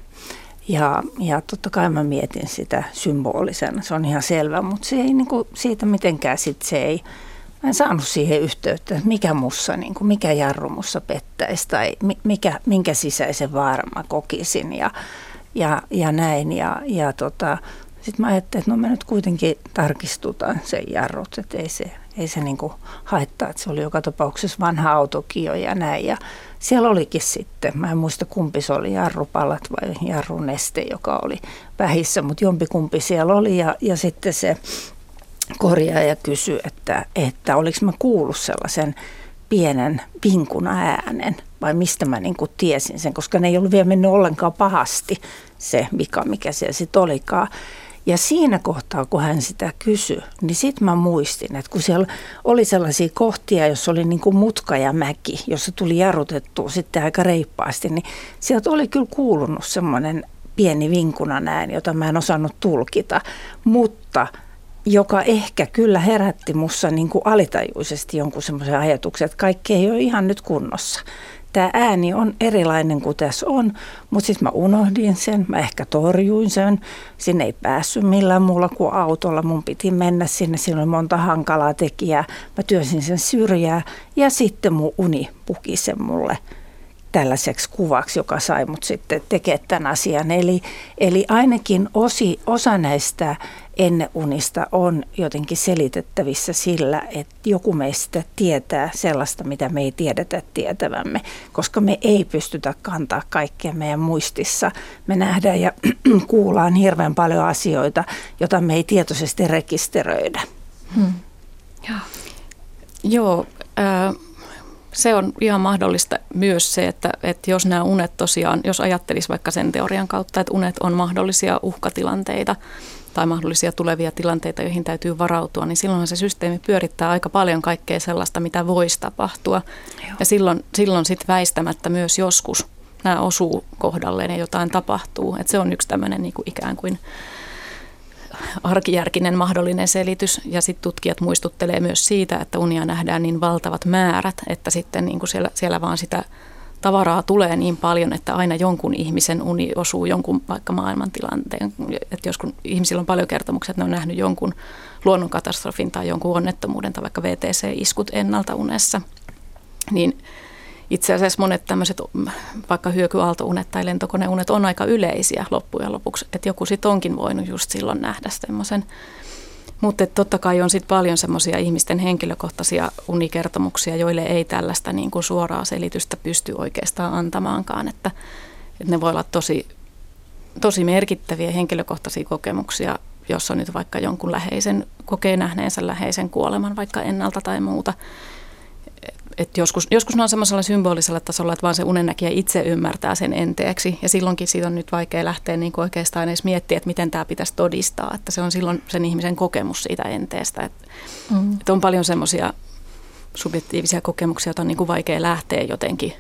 Ja, ja totta kai mä mietin sitä symbolisena, se on ihan selvä, mutta se ei niinku, siitä mitenkään sit se ei, mä en saanut siihen yhteyttä, että mikä mussa, niinku, mikä jarru mussa pettäisi tai mikä, minkä sisäisen vaaran mä kokisin ja, ja, ja näin. Ja, ja tota, sitten mä ajattelin, että no me nyt kuitenkin tarkistutaan sen jarrut, että ei se, ei se niinku haittaa, että se oli joka tapauksessa vanha autokin jo ja näin. Ja siellä olikin sitten, mä en muista kumpi se oli, jarrupalat vai jarruneste, joka oli vähissä, mutta jompikumpi siellä oli ja, ja sitten se korjaaja kysyi, että, että oliko mä kuullut sellaisen pienen pinkuna äänen? Vai mistä mä niin tiesin sen, koska ne ei ollut vielä mennyt ollenkaan pahasti se vika, mikä siellä sitten olikaan. Ja siinä kohtaa, kun hän sitä kysyi, niin sitten mä muistin, että kun siellä oli sellaisia kohtia, jossa oli niin kuin mutka ja mäki, jossa tuli jarrutettua sitten aika reippaasti, niin sieltä oli kyllä kuulunut semmoinen pieni vinkuna näin, jota mä en osannut tulkita, mutta joka ehkä kyllä herätti mussa niin kuin alitajuisesti jonkun semmoisen ajatuksen, että kaikki ei ole ihan nyt kunnossa. Tämä ääni on erilainen kuin tässä on, mutta sitten mä unohdin sen, mä ehkä torjuin sen, sinne ei päässyt millään muulla kuin autolla, mun piti mennä sinne, siinä oli monta hankalaa tekijää, mä työsin sen syrjää ja sitten mun uni puki sen mulle tällaiseksi kuvaksi, joka sai mut sitten tekemään tämän asian. Eli, eli ainakin osi, osa näistä unista on jotenkin selitettävissä sillä, että joku meistä tietää sellaista, mitä me ei tiedetä tietävämme, koska me ei pystytä kantaa kaikkea meidän muistissa. Me nähdään ja (clears throat) kuullaan hirveän paljon asioita, joita me ei tietoisesti rekisteröidä. Hmm. Joo, Joo äh, se on ihan mahdollista myös se, että, että jos nämä unet tosiaan, jos ajattelisi vaikka sen teorian kautta, että unet on mahdollisia uhkatilanteita, tai mahdollisia tulevia tilanteita, joihin täytyy varautua, niin silloin se systeemi pyörittää aika paljon kaikkea sellaista, mitä voisi tapahtua. Joo. Ja silloin, silloin sitten väistämättä myös joskus nämä osuu kohdalleen ja jotain tapahtuu. Et se on yksi tämmöinen niin kuin ikään kuin arkijärkinen mahdollinen selitys. Ja sitten tutkijat muistuttelee myös siitä, että unia nähdään niin valtavat määrät, että sitten niin kuin siellä, siellä vaan sitä tavaraa tulee niin paljon, että aina jonkun ihmisen uni osuu jonkun vaikka maailmantilanteen. Että jos kun ihmisillä on paljon kertomuksia, että ne on nähnyt jonkun luonnonkatastrofin tai jonkun onnettomuuden tai vaikka VTC-iskut ennalta unessa, niin itse asiassa monet tämmöiset vaikka hyökyaaltounet tai lentokoneunet on aika yleisiä loppujen lopuksi. Että joku sitten onkin voinut just silloin nähdä semmoisen mutta totta kai on sitten paljon semmoisia ihmisten henkilökohtaisia unikertomuksia, joille ei tällaista niin kuin suoraa selitystä pysty oikeastaan antamaankaan. Että, että ne voi olla tosi, tosi merkittäviä henkilökohtaisia kokemuksia, jos on nyt vaikka jonkun läheisen, kokee nähneensä läheisen kuoleman vaikka ennalta tai muuta – et joskus, joskus ne on semmoisella symbolisella tasolla, että vaan se unennäkijä itse ymmärtää sen enteeksi. Ja silloinkin siitä on nyt vaikea lähteä niin kuin oikeastaan edes miettiä, että miten tämä pitäisi todistaa. Että se on silloin sen ihmisen kokemus siitä enteestä. Et, mm. et on paljon semmoisia subjektiivisia kokemuksia, joita on niin kuin vaikea lähteä jotenkin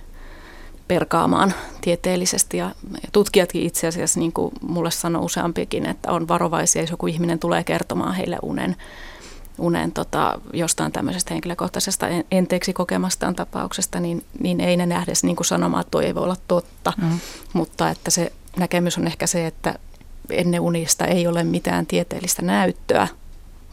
perkaamaan tieteellisesti. Ja, ja tutkijatkin itse asiassa, niin kuin mulle sanoi useampikin, että on varovaisia, jos joku ihminen tulee kertomaan heille unen unen tota, jostain tämmöisestä henkilökohtaisesta enteeksi kokemastaan tapauksesta, niin, niin ei ne nähdä niin kuin sanomaan, että toi ei voi olla totta. Mm. Mutta että se näkemys on ehkä se, että ennen unista ei ole mitään tieteellistä näyttöä,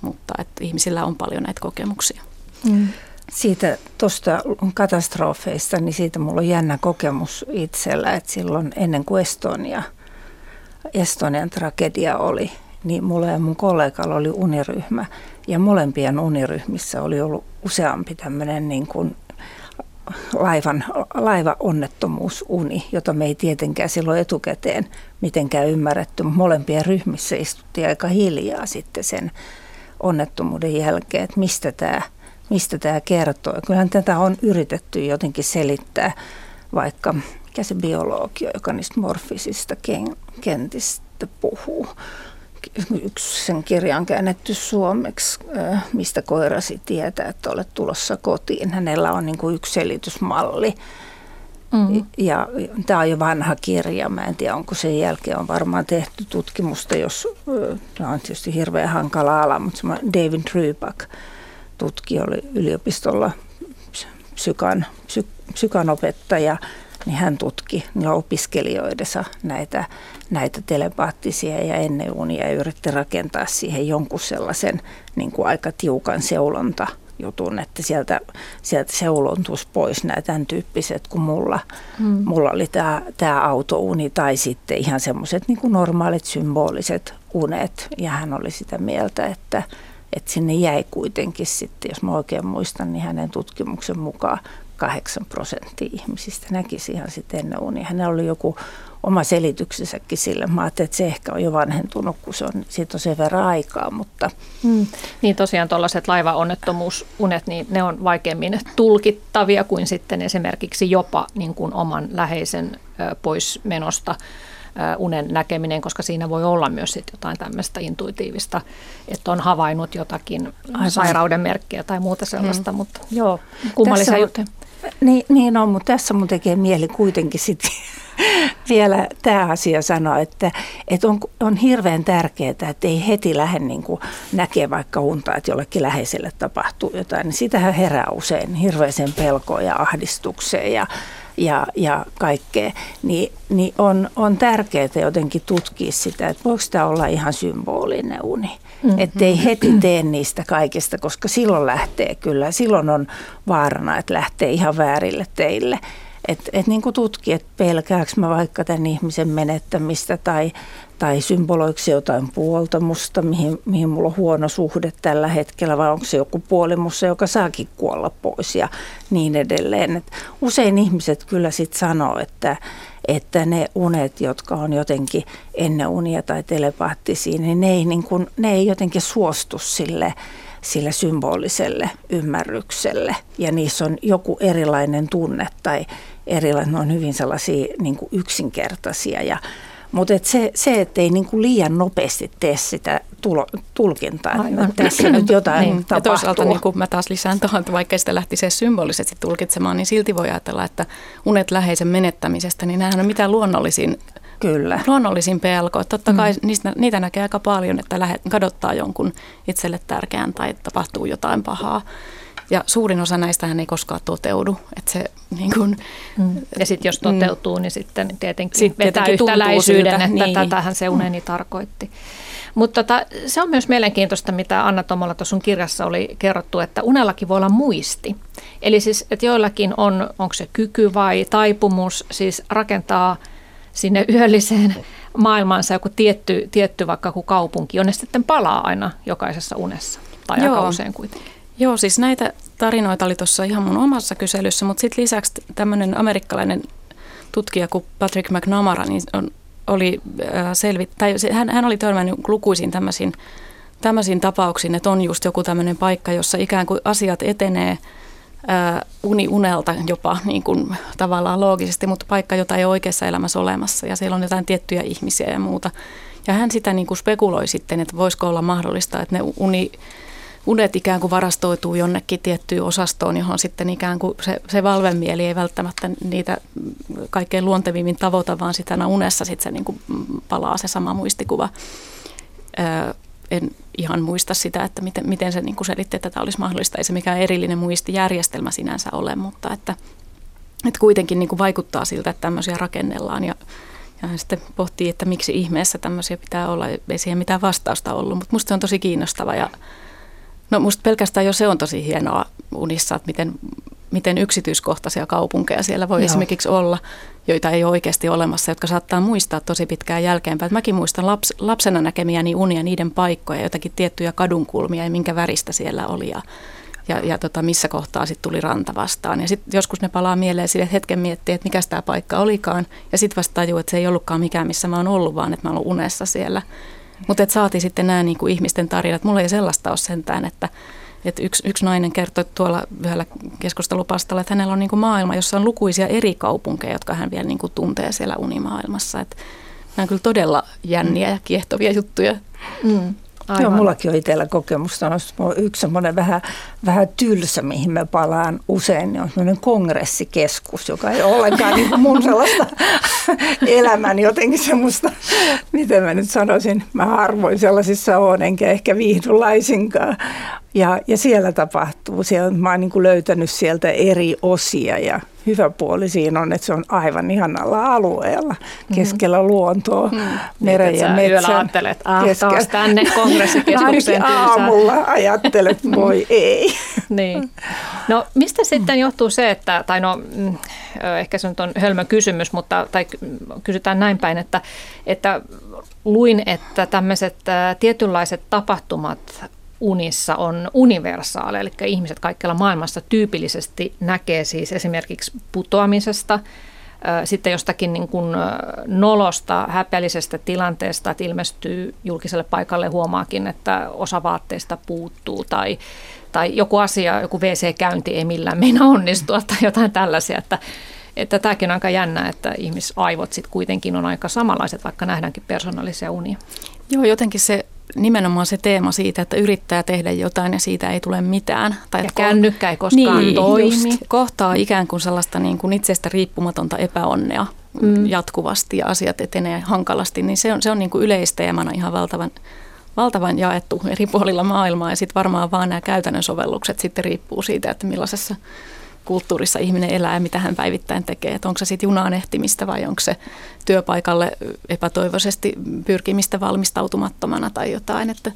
mutta että ihmisillä on paljon näitä kokemuksia. Mm. Siitä tuosta katastrofeista, niin siitä mulla on jännä kokemus itsellä, että silloin ennen kuin Estonia, Estonian tragedia oli, niin mulla ja mun kollegalla oli uniryhmä. Ja molempien uniryhmissä oli ollut useampi tämmöinen niin kuin laivan, laivaonnettomuusuni, jota me ei tietenkään silloin etukäteen mitenkään ymmärretty. Molempien ryhmissä istuttiin aika hiljaa sitten sen onnettomuuden jälkeen, että mistä tämä, mistä tämä kertoo. Kyllähän tätä on yritetty jotenkin selittää, vaikka mikä se biologi, joka niistä morfisista kentistä puhuu yksi sen kirja on käännetty suomeksi, mistä koirasi tietää, että olet tulossa kotiin. Hänellä on niin kuin yksi selitysmalli. Mm-hmm. Ja tämä on jo vanha kirja, mä en tiedä onko sen jälkeen on varmaan tehty tutkimusta, jos, tämä on tietysti hirveän hankala ala, mutta David Ryback tutki oli yliopistolla psykan, psy, psykanopettaja niin hän tutki ja opiskelijoidensa näitä, näitä telepaattisia ja enneunia ja yritti rakentaa siihen jonkun sellaisen niin kuin aika tiukan seulonta jutun, että sieltä, sieltä seulontuisi pois nämä tämän tyyppiset kuin mulla. Mm. Mulla oli tämä, tämä autouni tai sitten ihan semmoiset niin kuin normaalit symboliset unet ja hän oli sitä mieltä, että, että sinne jäi kuitenkin sitten, jos mä oikein muistan, niin hänen tutkimuksen mukaan 8 prosenttia ihmisistä näkisi ihan sitten ennen unia. Hänellä oli joku oma selityksensäkin sille. Mä ajattelin, että se ehkä on jo vanhentunut, kun se on, siitä on sen verran aikaa. Mutta. Hmm. Niin tosiaan tuollaiset laivaonnettomuusunet, niin ne on vaikeammin tulkittavia kuin sitten esimerkiksi jopa niin kuin oman läheisen pois menosta unen näkeminen, koska siinä voi olla myös sit jotain tämmöistä intuitiivista, että on havainnut jotakin Aivan. sairauden merkkiä tai muuta sellaista, hmm. mutta joo, kummallisia juttuja. Niin, niin on, mutta tässä mun tekee mieli kuitenkin sitten (laughs) vielä tämä asia sanoa, että, että on, on hirveän tärkeää, että ei heti lähde niin näkee vaikka unta, että jollekin läheiselle tapahtuu jotain. Niin sitähän herää usein hirveäsen pelkoon ja ahdistukseen ja, ja, ja kaikkea. Niin, niin on, on tärkeää jotenkin tutkia sitä, että voiko tämä olla ihan symbolinen uni. Mm-hmm. Että ei heti tee niistä kaikista, koska silloin lähtee kyllä, silloin on vaarana, että lähtee ihan väärille teille. Että et niin tutki, että pelkääkö mä vaikka tämän ihmisen menettämistä tai, tai symboloiko se jotain puolta musta, mihin, mihin mulla on huono suhde tällä hetkellä, vai onko se joku puoli musta, joka saakin kuolla pois ja niin edelleen. Et usein ihmiset kyllä sitten sanoo, että, että ne unet, jotka on jotenkin ennen unia tai telepaattisia, niin ne ei, niin kuin, ne ei jotenkin suostu sille, sille symboliselle ymmärrykselle. Ja niissä on joku erilainen tunne tai erilainen, ne on hyvin sellaisia niin kuin yksinkertaisia ja mutta et se, se että ei niinku liian nopeasti tee sitä tulo, tulkintaa, Aivan. että tässä nyt jotain niin. tapahtuu. Ja toisaalta niin kun mä taas lisään tuohon, että vaikka sitä lähtisi symbolisesti tulkitsemaan, niin silti voi ajatella, että unet läheisen menettämisestä, niin nämähän on mitä luonnollisin Kyllä. Luonnollisin pelko. Totta kai mm. niistä, niitä näkee aika paljon, että lähet, kadottaa jonkun itselle tärkeän tai tapahtuu jotain pahaa. Ja suurin osa näistähän ei koskaan toteudu. Että se, niin kun, mm. Ja sitten jos mm. toteutuu, mm. niin sitten tietenkin sit vetää tietenkin yhtäläisyyden, siltä, että niin. tätähän se uneni mm. tarkoitti. Mutta tota, se on myös mielenkiintoista, mitä Anna Tomola tuossa sun kirjassa oli kerrottu, että unellakin voi olla muisti. Eli siis, että joillakin on, onko se kyky vai taipumus, siis rakentaa sinne yölliseen maailmaansa joku tietty, tietty vaikka kuin kaupunki, jonne sitten palaa aina jokaisessa unessa, tai Joo. aika usein kuitenkin. Joo, siis näitä tarinoita oli tuossa ihan mun omassa kyselyssä, mutta sitten lisäksi tämmöinen amerikkalainen tutkija kuin Patrick McNamara niin on, oli äh, selvit, tai hän, hän oli törmännyt lukuisiin tämmöisiin, tämmöisiin tapauksiin, että on just joku tämmöinen paikka, jossa ikään kuin asiat etenee äh, uni unelta jopa niin kuin tavallaan loogisesti, mutta paikka, jota ei ole oikeassa elämässä olemassa ja siellä on jotain tiettyjä ihmisiä ja muuta. Ja hän sitä niin kuin spekuloi sitten, että voisiko olla mahdollista, että ne uni unet ikään kuin varastoituu jonnekin tiettyyn osastoon, johon sitten ikään kuin se, se valvemieli ei välttämättä niitä kaikkein luontevimmin tavoita, vaan sitä unessa sitten se niin kuin palaa se sama muistikuva. Öö, en ihan muista sitä, että miten, miten se niin kuin selitti, että tämä olisi mahdollista. Ei se mikään erillinen muistijärjestelmä sinänsä ole, mutta että, että kuitenkin niin kuin vaikuttaa siltä, että tämmöisiä rakennellaan ja ja hän sitten pohtii, että miksi ihmeessä tämmöisiä pitää olla. Ei siihen mitään vastausta ollut, mutta musta se on tosi kiinnostava ja No musta pelkästään jo se on tosi hienoa unissa, että miten miten yksityiskohtaisia kaupunkeja siellä voi Joo. esimerkiksi olla, joita ei ole oikeasti olemassa, jotka saattaa muistaa tosi pitkään jälkeenpäin. Mäkin muistan laps, lapsena näkemiäni unia, niiden paikkoja, jotakin tiettyjä kadunkulmia ja minkä väristä siellä oli ja, ja, ja tota, missä kohtaa sitten tuli ranta vastaan. Ja sitten joskus ne palaa mieleen sille, että hetken miettii, että mikä tämä paikka olikaan. Ja sitten vasta tajuu, että se ei ollutkaan mikään, missä mä oon ollut, vaan että mä oon unessa siellä. Mutta saatiin sitten nämä niinku ihmisten tarinat. Mulla ei sellaista ole sentään, että et yksi, yksi nainen kertoi tuolla yhdellä keskustelupastalla, että hänellä on niinku maailma, jossa on lukuisia eri kaupunkeja, jotka hän vielä niinku tuntee siellä unimaailmassa. Et nämä on kyllä todella jänniä ja kiehtovia juttuja. Mm. Aivan. Joo, mullakin on itsellä kokemusta. Yksi semmoinen vähän, vähän tylsä, mihin mä palaan usein, niin on semmoinen kongressikeskus, joka ei ole ollenkaan niin mun sellaista (laughs) elämän jotenkin semmoista, miten mä nyt sanoisin, mä harvoin sellaisissa on, enkä ehkä viihdy laisinkaan. Ja, ja siellä tapahtuu, siellä, mä oon niin kuin löytänyt sieltä eri osia ja hyvä puoli siinä on, että se on aivan ihanalla alueella mhm. keskellä luontoa, mm-hmm. meren ja metsän. ajattelet, ah, taas tänne kongressikeskukseen aamulla ajattelet, (laughs) voi ei. niin. No mistä sitten johtuu se, että, tai no mm, ehkä se nyt on hölmö kysymys, mutta tai kysytään näin päin, että, että luin, että tämmöiset tietynlaiset tapahtumat unissa on universaali, eli ihmiset kaikkialla maailmassa tyypillisesti näkee siis esimerkiksi putoamisesta, sitten jostakin niin kuin nolosta, häpeällisestä tilanteesta, että ilmestyy julkiselle paikalle huomaakin, että osa vaatteista puuttuu tai, tai joku asia, joku WC-käynti ei millään meina onnistua tai jotain tällaisia, että, että tämäkin on aika jännä, että ihmisaivot sitten kuitenkin on aika samanlaiset, vaikka nähdäänkin persoonallisia unia. Joo, jotenkin se nimenomaan se teema siitä, että yrittää tehdä jotain ja siitä ei tule mitään. Tai ja kännykkä ei koskaan niin, toimi. Just, kohtaa ikään kuin sellaista niin kuin itsestä riippumatonta epäonnea mm. jatkuvasti ja asiat etenee hankalasti, niin se on, se on niin kuin yleisteemana ihan valtavan, valtavan jaettu eri puolilla maailmaa ja sitten varmaan vaan nämä käytännön sovellukset sitten riippuu siitä, että millaisessa kulttuurissa ihminen elää ja mitä hän päivittäin tekee. Että onko se sitten junaan ehtimistä vai onko se työpaikalle epätoivoisesti pyrkimistä valmistautumattomana tai jotain. Että,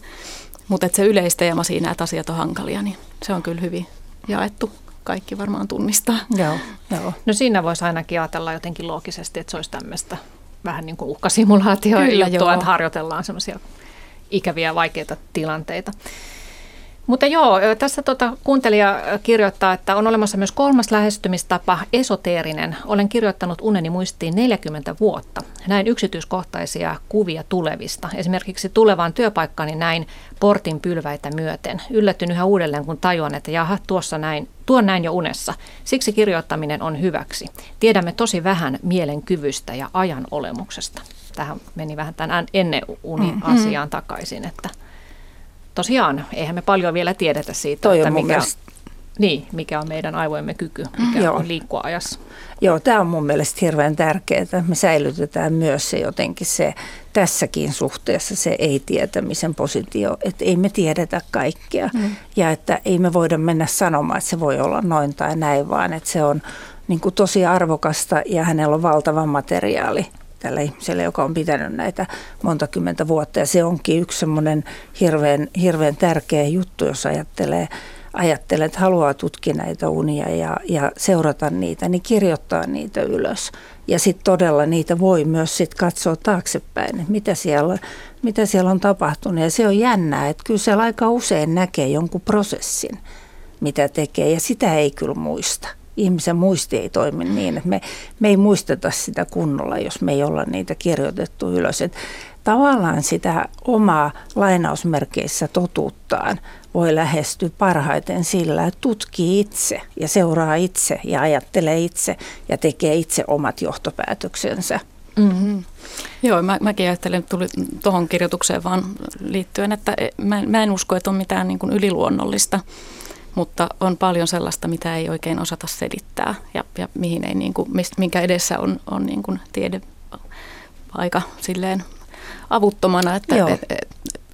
mutta että se yleisteema siinä, että asiat on hankalia, niin se on kyllä hyvin jaettu. Kaikki varmaan tunnistaa. Joo, joo. No siinä voisi ainakin ajatella jotenkin loogisesti, että se olisi tämmöistä vähän niin kuin uhkasimulaatio Kyllä, juttua, että harjoitellaan semmoisia ikäviä, vaikeita tilanteita. Mutta joo, tässä tota, kuuntelija kirjoittaa, että on olemassa myös kolmas lähestymistapa, esoteerinen. Olen kirjoittanut uneni muistiin 40 vuotta. Näin yksityiskohtaisia kuvia tulevista. Esimerkiksi tulevaan työpaikkani näin portin pylväitä myöten. Yllätyn yhä uudelleen, kun tajuan, että jaha, tuossa näin, tuon näin jo unessa. Siksi kirjoittaminen on hyväksi. Tiedämme tosi vähän mielen kyvystä ja ajan olemuksesta. Tähän meni vähän tämän ennen uni-asiaan mm. takaisin, että – tosiaan, eihän me paljon vielä tiedetä siitä, Toi että mikä, mielestä... niin, mikä on meidän aivojemme kyky, mikä Joo. on liikkua ajassa. Joo, tämä on mun mielestä hirveän tärkeää. Me säilytetään myös se jotenkin se tässäkin suhteessa se ei-tietämisen positio, että ei me tiedetä kaikkea mm. ja että ei me voida mennä sanomaan, että se voi olla noin tai näin, vaan että se on niin kuin tosi arvokasta ja hänellä on valtava materiaali tällä ihmisellä, joka on pitänyt näitä monta kymmentä vuotta. Ja se onkin yksi semmoinen hirveän, hirveän tärkeä juttu, jos ajattelee, ajattelee, että haluaa tutkia näitä unia ja, ja seurata niitä, niin kirjoittaa niitä ylös. Ja sitten todella niitä voi myös sit katsoa taaksepäin, että mitä siellä, mitä siellä on tapahtunut. Ja se on jännää, että kyllä siellä aika usein näkee jonkun prosessin, mitä tekee, ja sitä ei kyllä muista ihmisen muisti ei toimi niin, että me, me ei muisteta sitä kunnolla, jos me ei olla niitä kirjoitettu ylös. Et tavallaan sitä omaa lainausmerkeissä totuuttaan voi lähestyä parhaiten sillä, että tutkii itse ja seuraa itse ja ajattelee itse ja tekee itse omat johtopäätöksensä. Mm-hmm. Joo, mä, mäkin ajattelen, tuli tuohon kirjoitukseen vaan liittyen, että mä, mä en usko, että on mitään niin kuin yliluonnollista mutta on paljon sellaista, mitä ei oikein osata selittää ja, ja mihin ei, niin kuin, minkä edessä on, on niin kuin tiede aika silleen avuttomana. Että, et, et,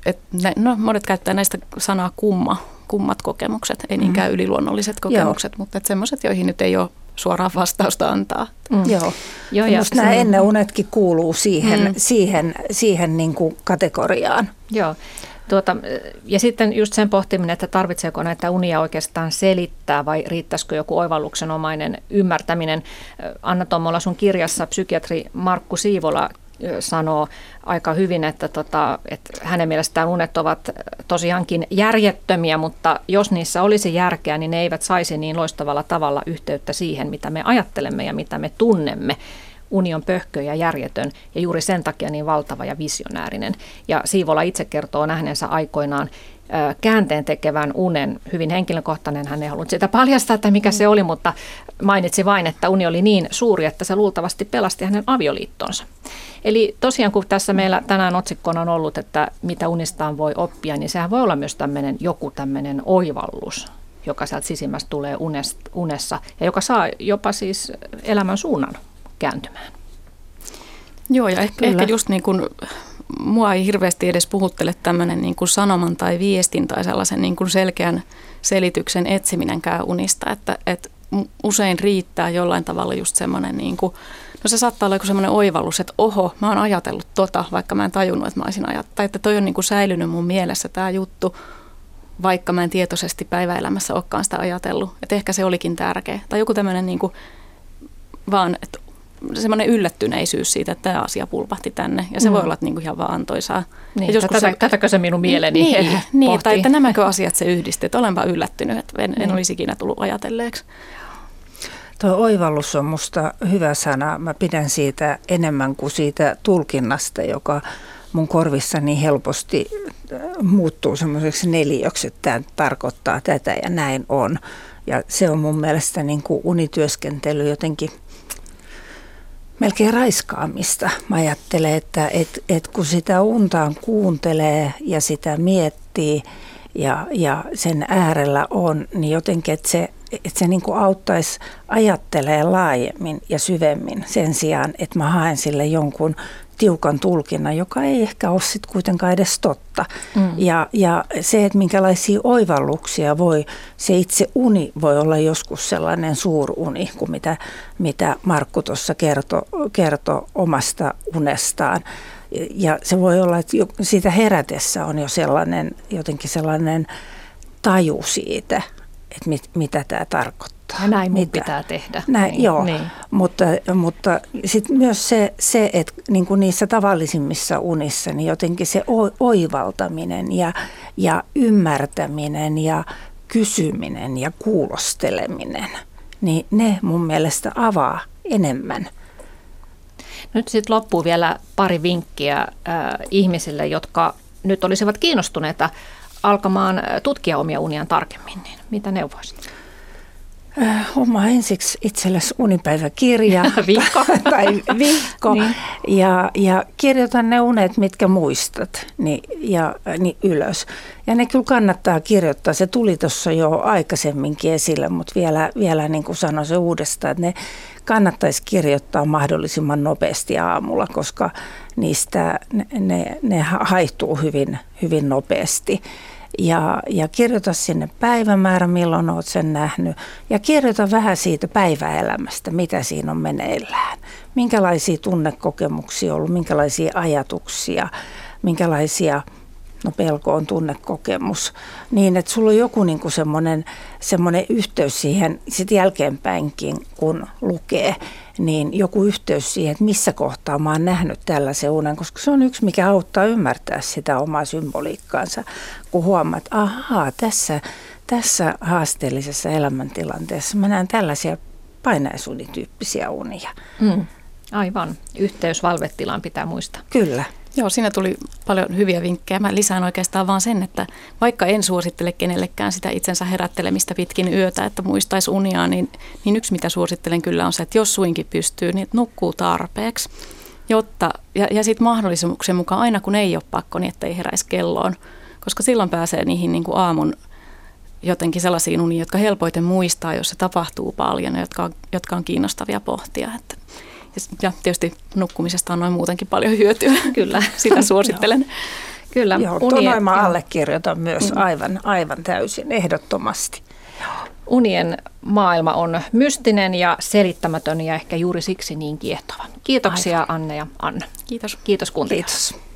et, no, monet käyttää näistä sanaa kumma, kummat kokemukset, ei niinkään mm. yliluonnolliset kokemukset, Joo. mutta semmoiset, joihin nyt ei ole suoraan vastausta antaa. Mm. Joo. Joo ja nämä ennenunetkin kuuluu siihen, mm. siihen, siihen niin kuin kategoriaan. Joo. Tuota, ja sitten just sen pohtiminen, että tarvitseeko näitä unia oikeastaan selittää vai riittäisikö joku oivalluksenomainen ymmärtäminen. Anna Tomola, sun kirjassa psykiatri Markku Siivola sanoo aika hyvin, että, tota, että hänen mielestään unet ovat tosiaankin järjettömiä, mutta jos niissä olisi järkeä, niin ne eivät saisi niin loistavalla tavalla yhteyttä siihen, mitä me ajattelemme ja mitä me tunnemme. Uni on pöhkö ja järjetön ja juuri sen takia niin valtava ja visionäärinen. Ja Siivola itse kertoo nähneensä aikoinaan käänteen tekevän unen. Hyvin henkilökohtainen, hän ei halunnut sitä paljastaa, että mikä se oli, mutta mainitsi vain, että uni oli niin suuri, että se luultavasti pelasti hänen avioliittonsa. Eli tosiaan kun tässä meillä tänään otsikkona on ollut, että mitä unistaan voi oppia, niin sehän voi olla myös tämmöinen joku tämmöinen oivallus, joka sieltä sisimmästä tulee unessa ja joka saa jopa siis elämän suunnan kääntymään. Joo, ja ehkä, ehkä just niin kuin mua ei hirveästi edes puhuttele tämmöinen niin kuin sanoman tai viestin tai sellaisen niin kuin selkeän selityksen etsiminenkään unista, että, että usein riittää jollain tavalla just semmoinen, niin kuin, no se saattaa olla joku semmoinen oivallus, että oho, mä oon ajatellut tota, vaikka mä en tajunnut, että mä olisin ajatellut, tai että toi on niin kuin säilynyt mun mielessä tämä juttu, vaikka mä en tietoisesti päiväelämässä olekaan sitä ajatellut, että ehkä se olikin tärkeä. Tai joku tämmöinen niin kuin, vaan, että semmoinen yllättyneisyys siitä, että tämä asia pulpahti tänne. Ja se mm. voi olla niin kuin ihan vaan antoisaa. Niin, ja tätä, se, tätäkö se minun mieleni Niin, niin tai että nämäkö asiat se yhdisti. Että olenpa yllättynyt, että en, niin. en olisi ikinä tullut ajatelleeksi. Tuo oivallus on musta hyvä sana. Mä pidän siitä enemmän kuin siitä tulkinnasta, joka mun korvissa niin helposti äh, muuttuu semmoiseksi neliöksi, että tämä tarkoittaa tätä ja näin on. Ja se on mun mielestä niin kuin unityöskentely jotenkin – melkein raiskaamista. Mä ajattelen, että et, et kun sitä untaan kuuntelee ja sitä miettii ja, ja sen äärellä on, niin jotenkin, että se, että se niin auttaisi ajattelee laajemmin ja syvemmin sen sijaan, että mä haen sille jonkun tiukan tulkinnan, joka ei ehkä ole sitten kuitenkaan edes totta. Mm. Ja, ja se, että minkälaisia oivalluksia voi, se itse uni voi olla joskus sellainen suuruni kuin mitä, mitä Markku tuossa kertoi kerto omasta unestaan. Ja se voi olla, että siitä herätessä on jo sellainen, jotenkin sellainen taju siitä, että mit, mitä tämä tarkoittaa ja näin mun mitä. pitää tehdä. Näin, niin, joo, niin. mutta, mutta sitten myös se, se että niin kuin niissä tavallisimmissa unissa, niin jotenkin se oivaltaminen ja, ja ymmärtäminen ja kysyminen ja kuulosteleminen, niin ne mun mielestä avaa enemmän. Nyt sitten loppuu vielä pari vinkkiä äh, ihmisille, jotka nyt olisivat kiinnostuneita alkamaan tutkia omia uniaan tarkemmin. Niin mitä neuvoisit? Homma äh, ensiksi itsellesi unipäiväkirja (laughs) vihko. (laughs) tai vihko niin. ja, ja kirjoita ne unet, mitkä muistat niin, ja, niin ylös. Ja ne kyllä kannattaa kirjoittaa. Se tuli tuossa jo aikaisemminkin esille, mutta vielä, vielä niin kuin sanoin se uudestaan, että ne kannattaisi kirjoittaa mahdollisimman nopeasti aamulla, koska niistä ne, ne, ne haihtuu hyvin, hyvin nopeasti ja, ja kirjoita sinne päivämäärä, milloin olet sen nähnyt. Ja kirjoita vähän siitä päiväelämästä, mitä siinä on meneillään. Minkälaisia tunnekokemuksia on ollut, minkälaisia ajatuksia, minkälaisia – no pelko on tunnekokemus, niin että sulla on joku niin kuin semmoinen, semmoinen yhteys siihen sit jälkeenpäinkin, kun lukee, niin joku yhteys siihen, että missä kohtaa mä oon nähnyt tällaisen unen, koska se on yksi, mikä auttaa ymmärtää sitä omaa symboliikkaansa, kun huomaat, että ahaa, tässä, tässä haasteellisessa elämäntilanteessa mä näen tällaisia painaisunityyppisiä unia. Mm, aivan. Yhteys valvetilaan pitää muistaa. Kyllä. Joo, siinä tuli paljon hyviä vinkkejä. Mä lisään oikeastaan vaan sen, että vaikka en suosittele kenellekään sitä itsensä herättelemistä pitkin yötä, että muistaisi uniaa, niin, niin yksi mitä suosittelen kyllä on se, että jos suinkin pystyy, niin nukkuu tarpeeksi. Jotta, ja, ja sitten mahdollisuuksien mukaan aina kun ei ole pakko, niin ettei heräisi kelloon. Koska silloin pääsee niihin niin kuin aamun jotenkin sellaisiin uniin, jotka helpoiten muistaa, jos se tapahtuu paljon ja jotka, jotka on kiinnostavia pohtia. Että ja tietysti nukkumisesta on noin muutenkin paljon hyötyä. (laughs) Kyllä. Sitä suosittelen. (laughs) Kyllä. Joo, unien, mä allekirjoitan myös mm. aivan, aivan täysin, ehdottomasti. Unien maailma on mystinen ja selittämätön ja ehkä juuri siksi niin kiehtova. Kiitoksia aivan. Anne ja Anna. Kiitos. Kiitos kuuntelijat. Kiitos.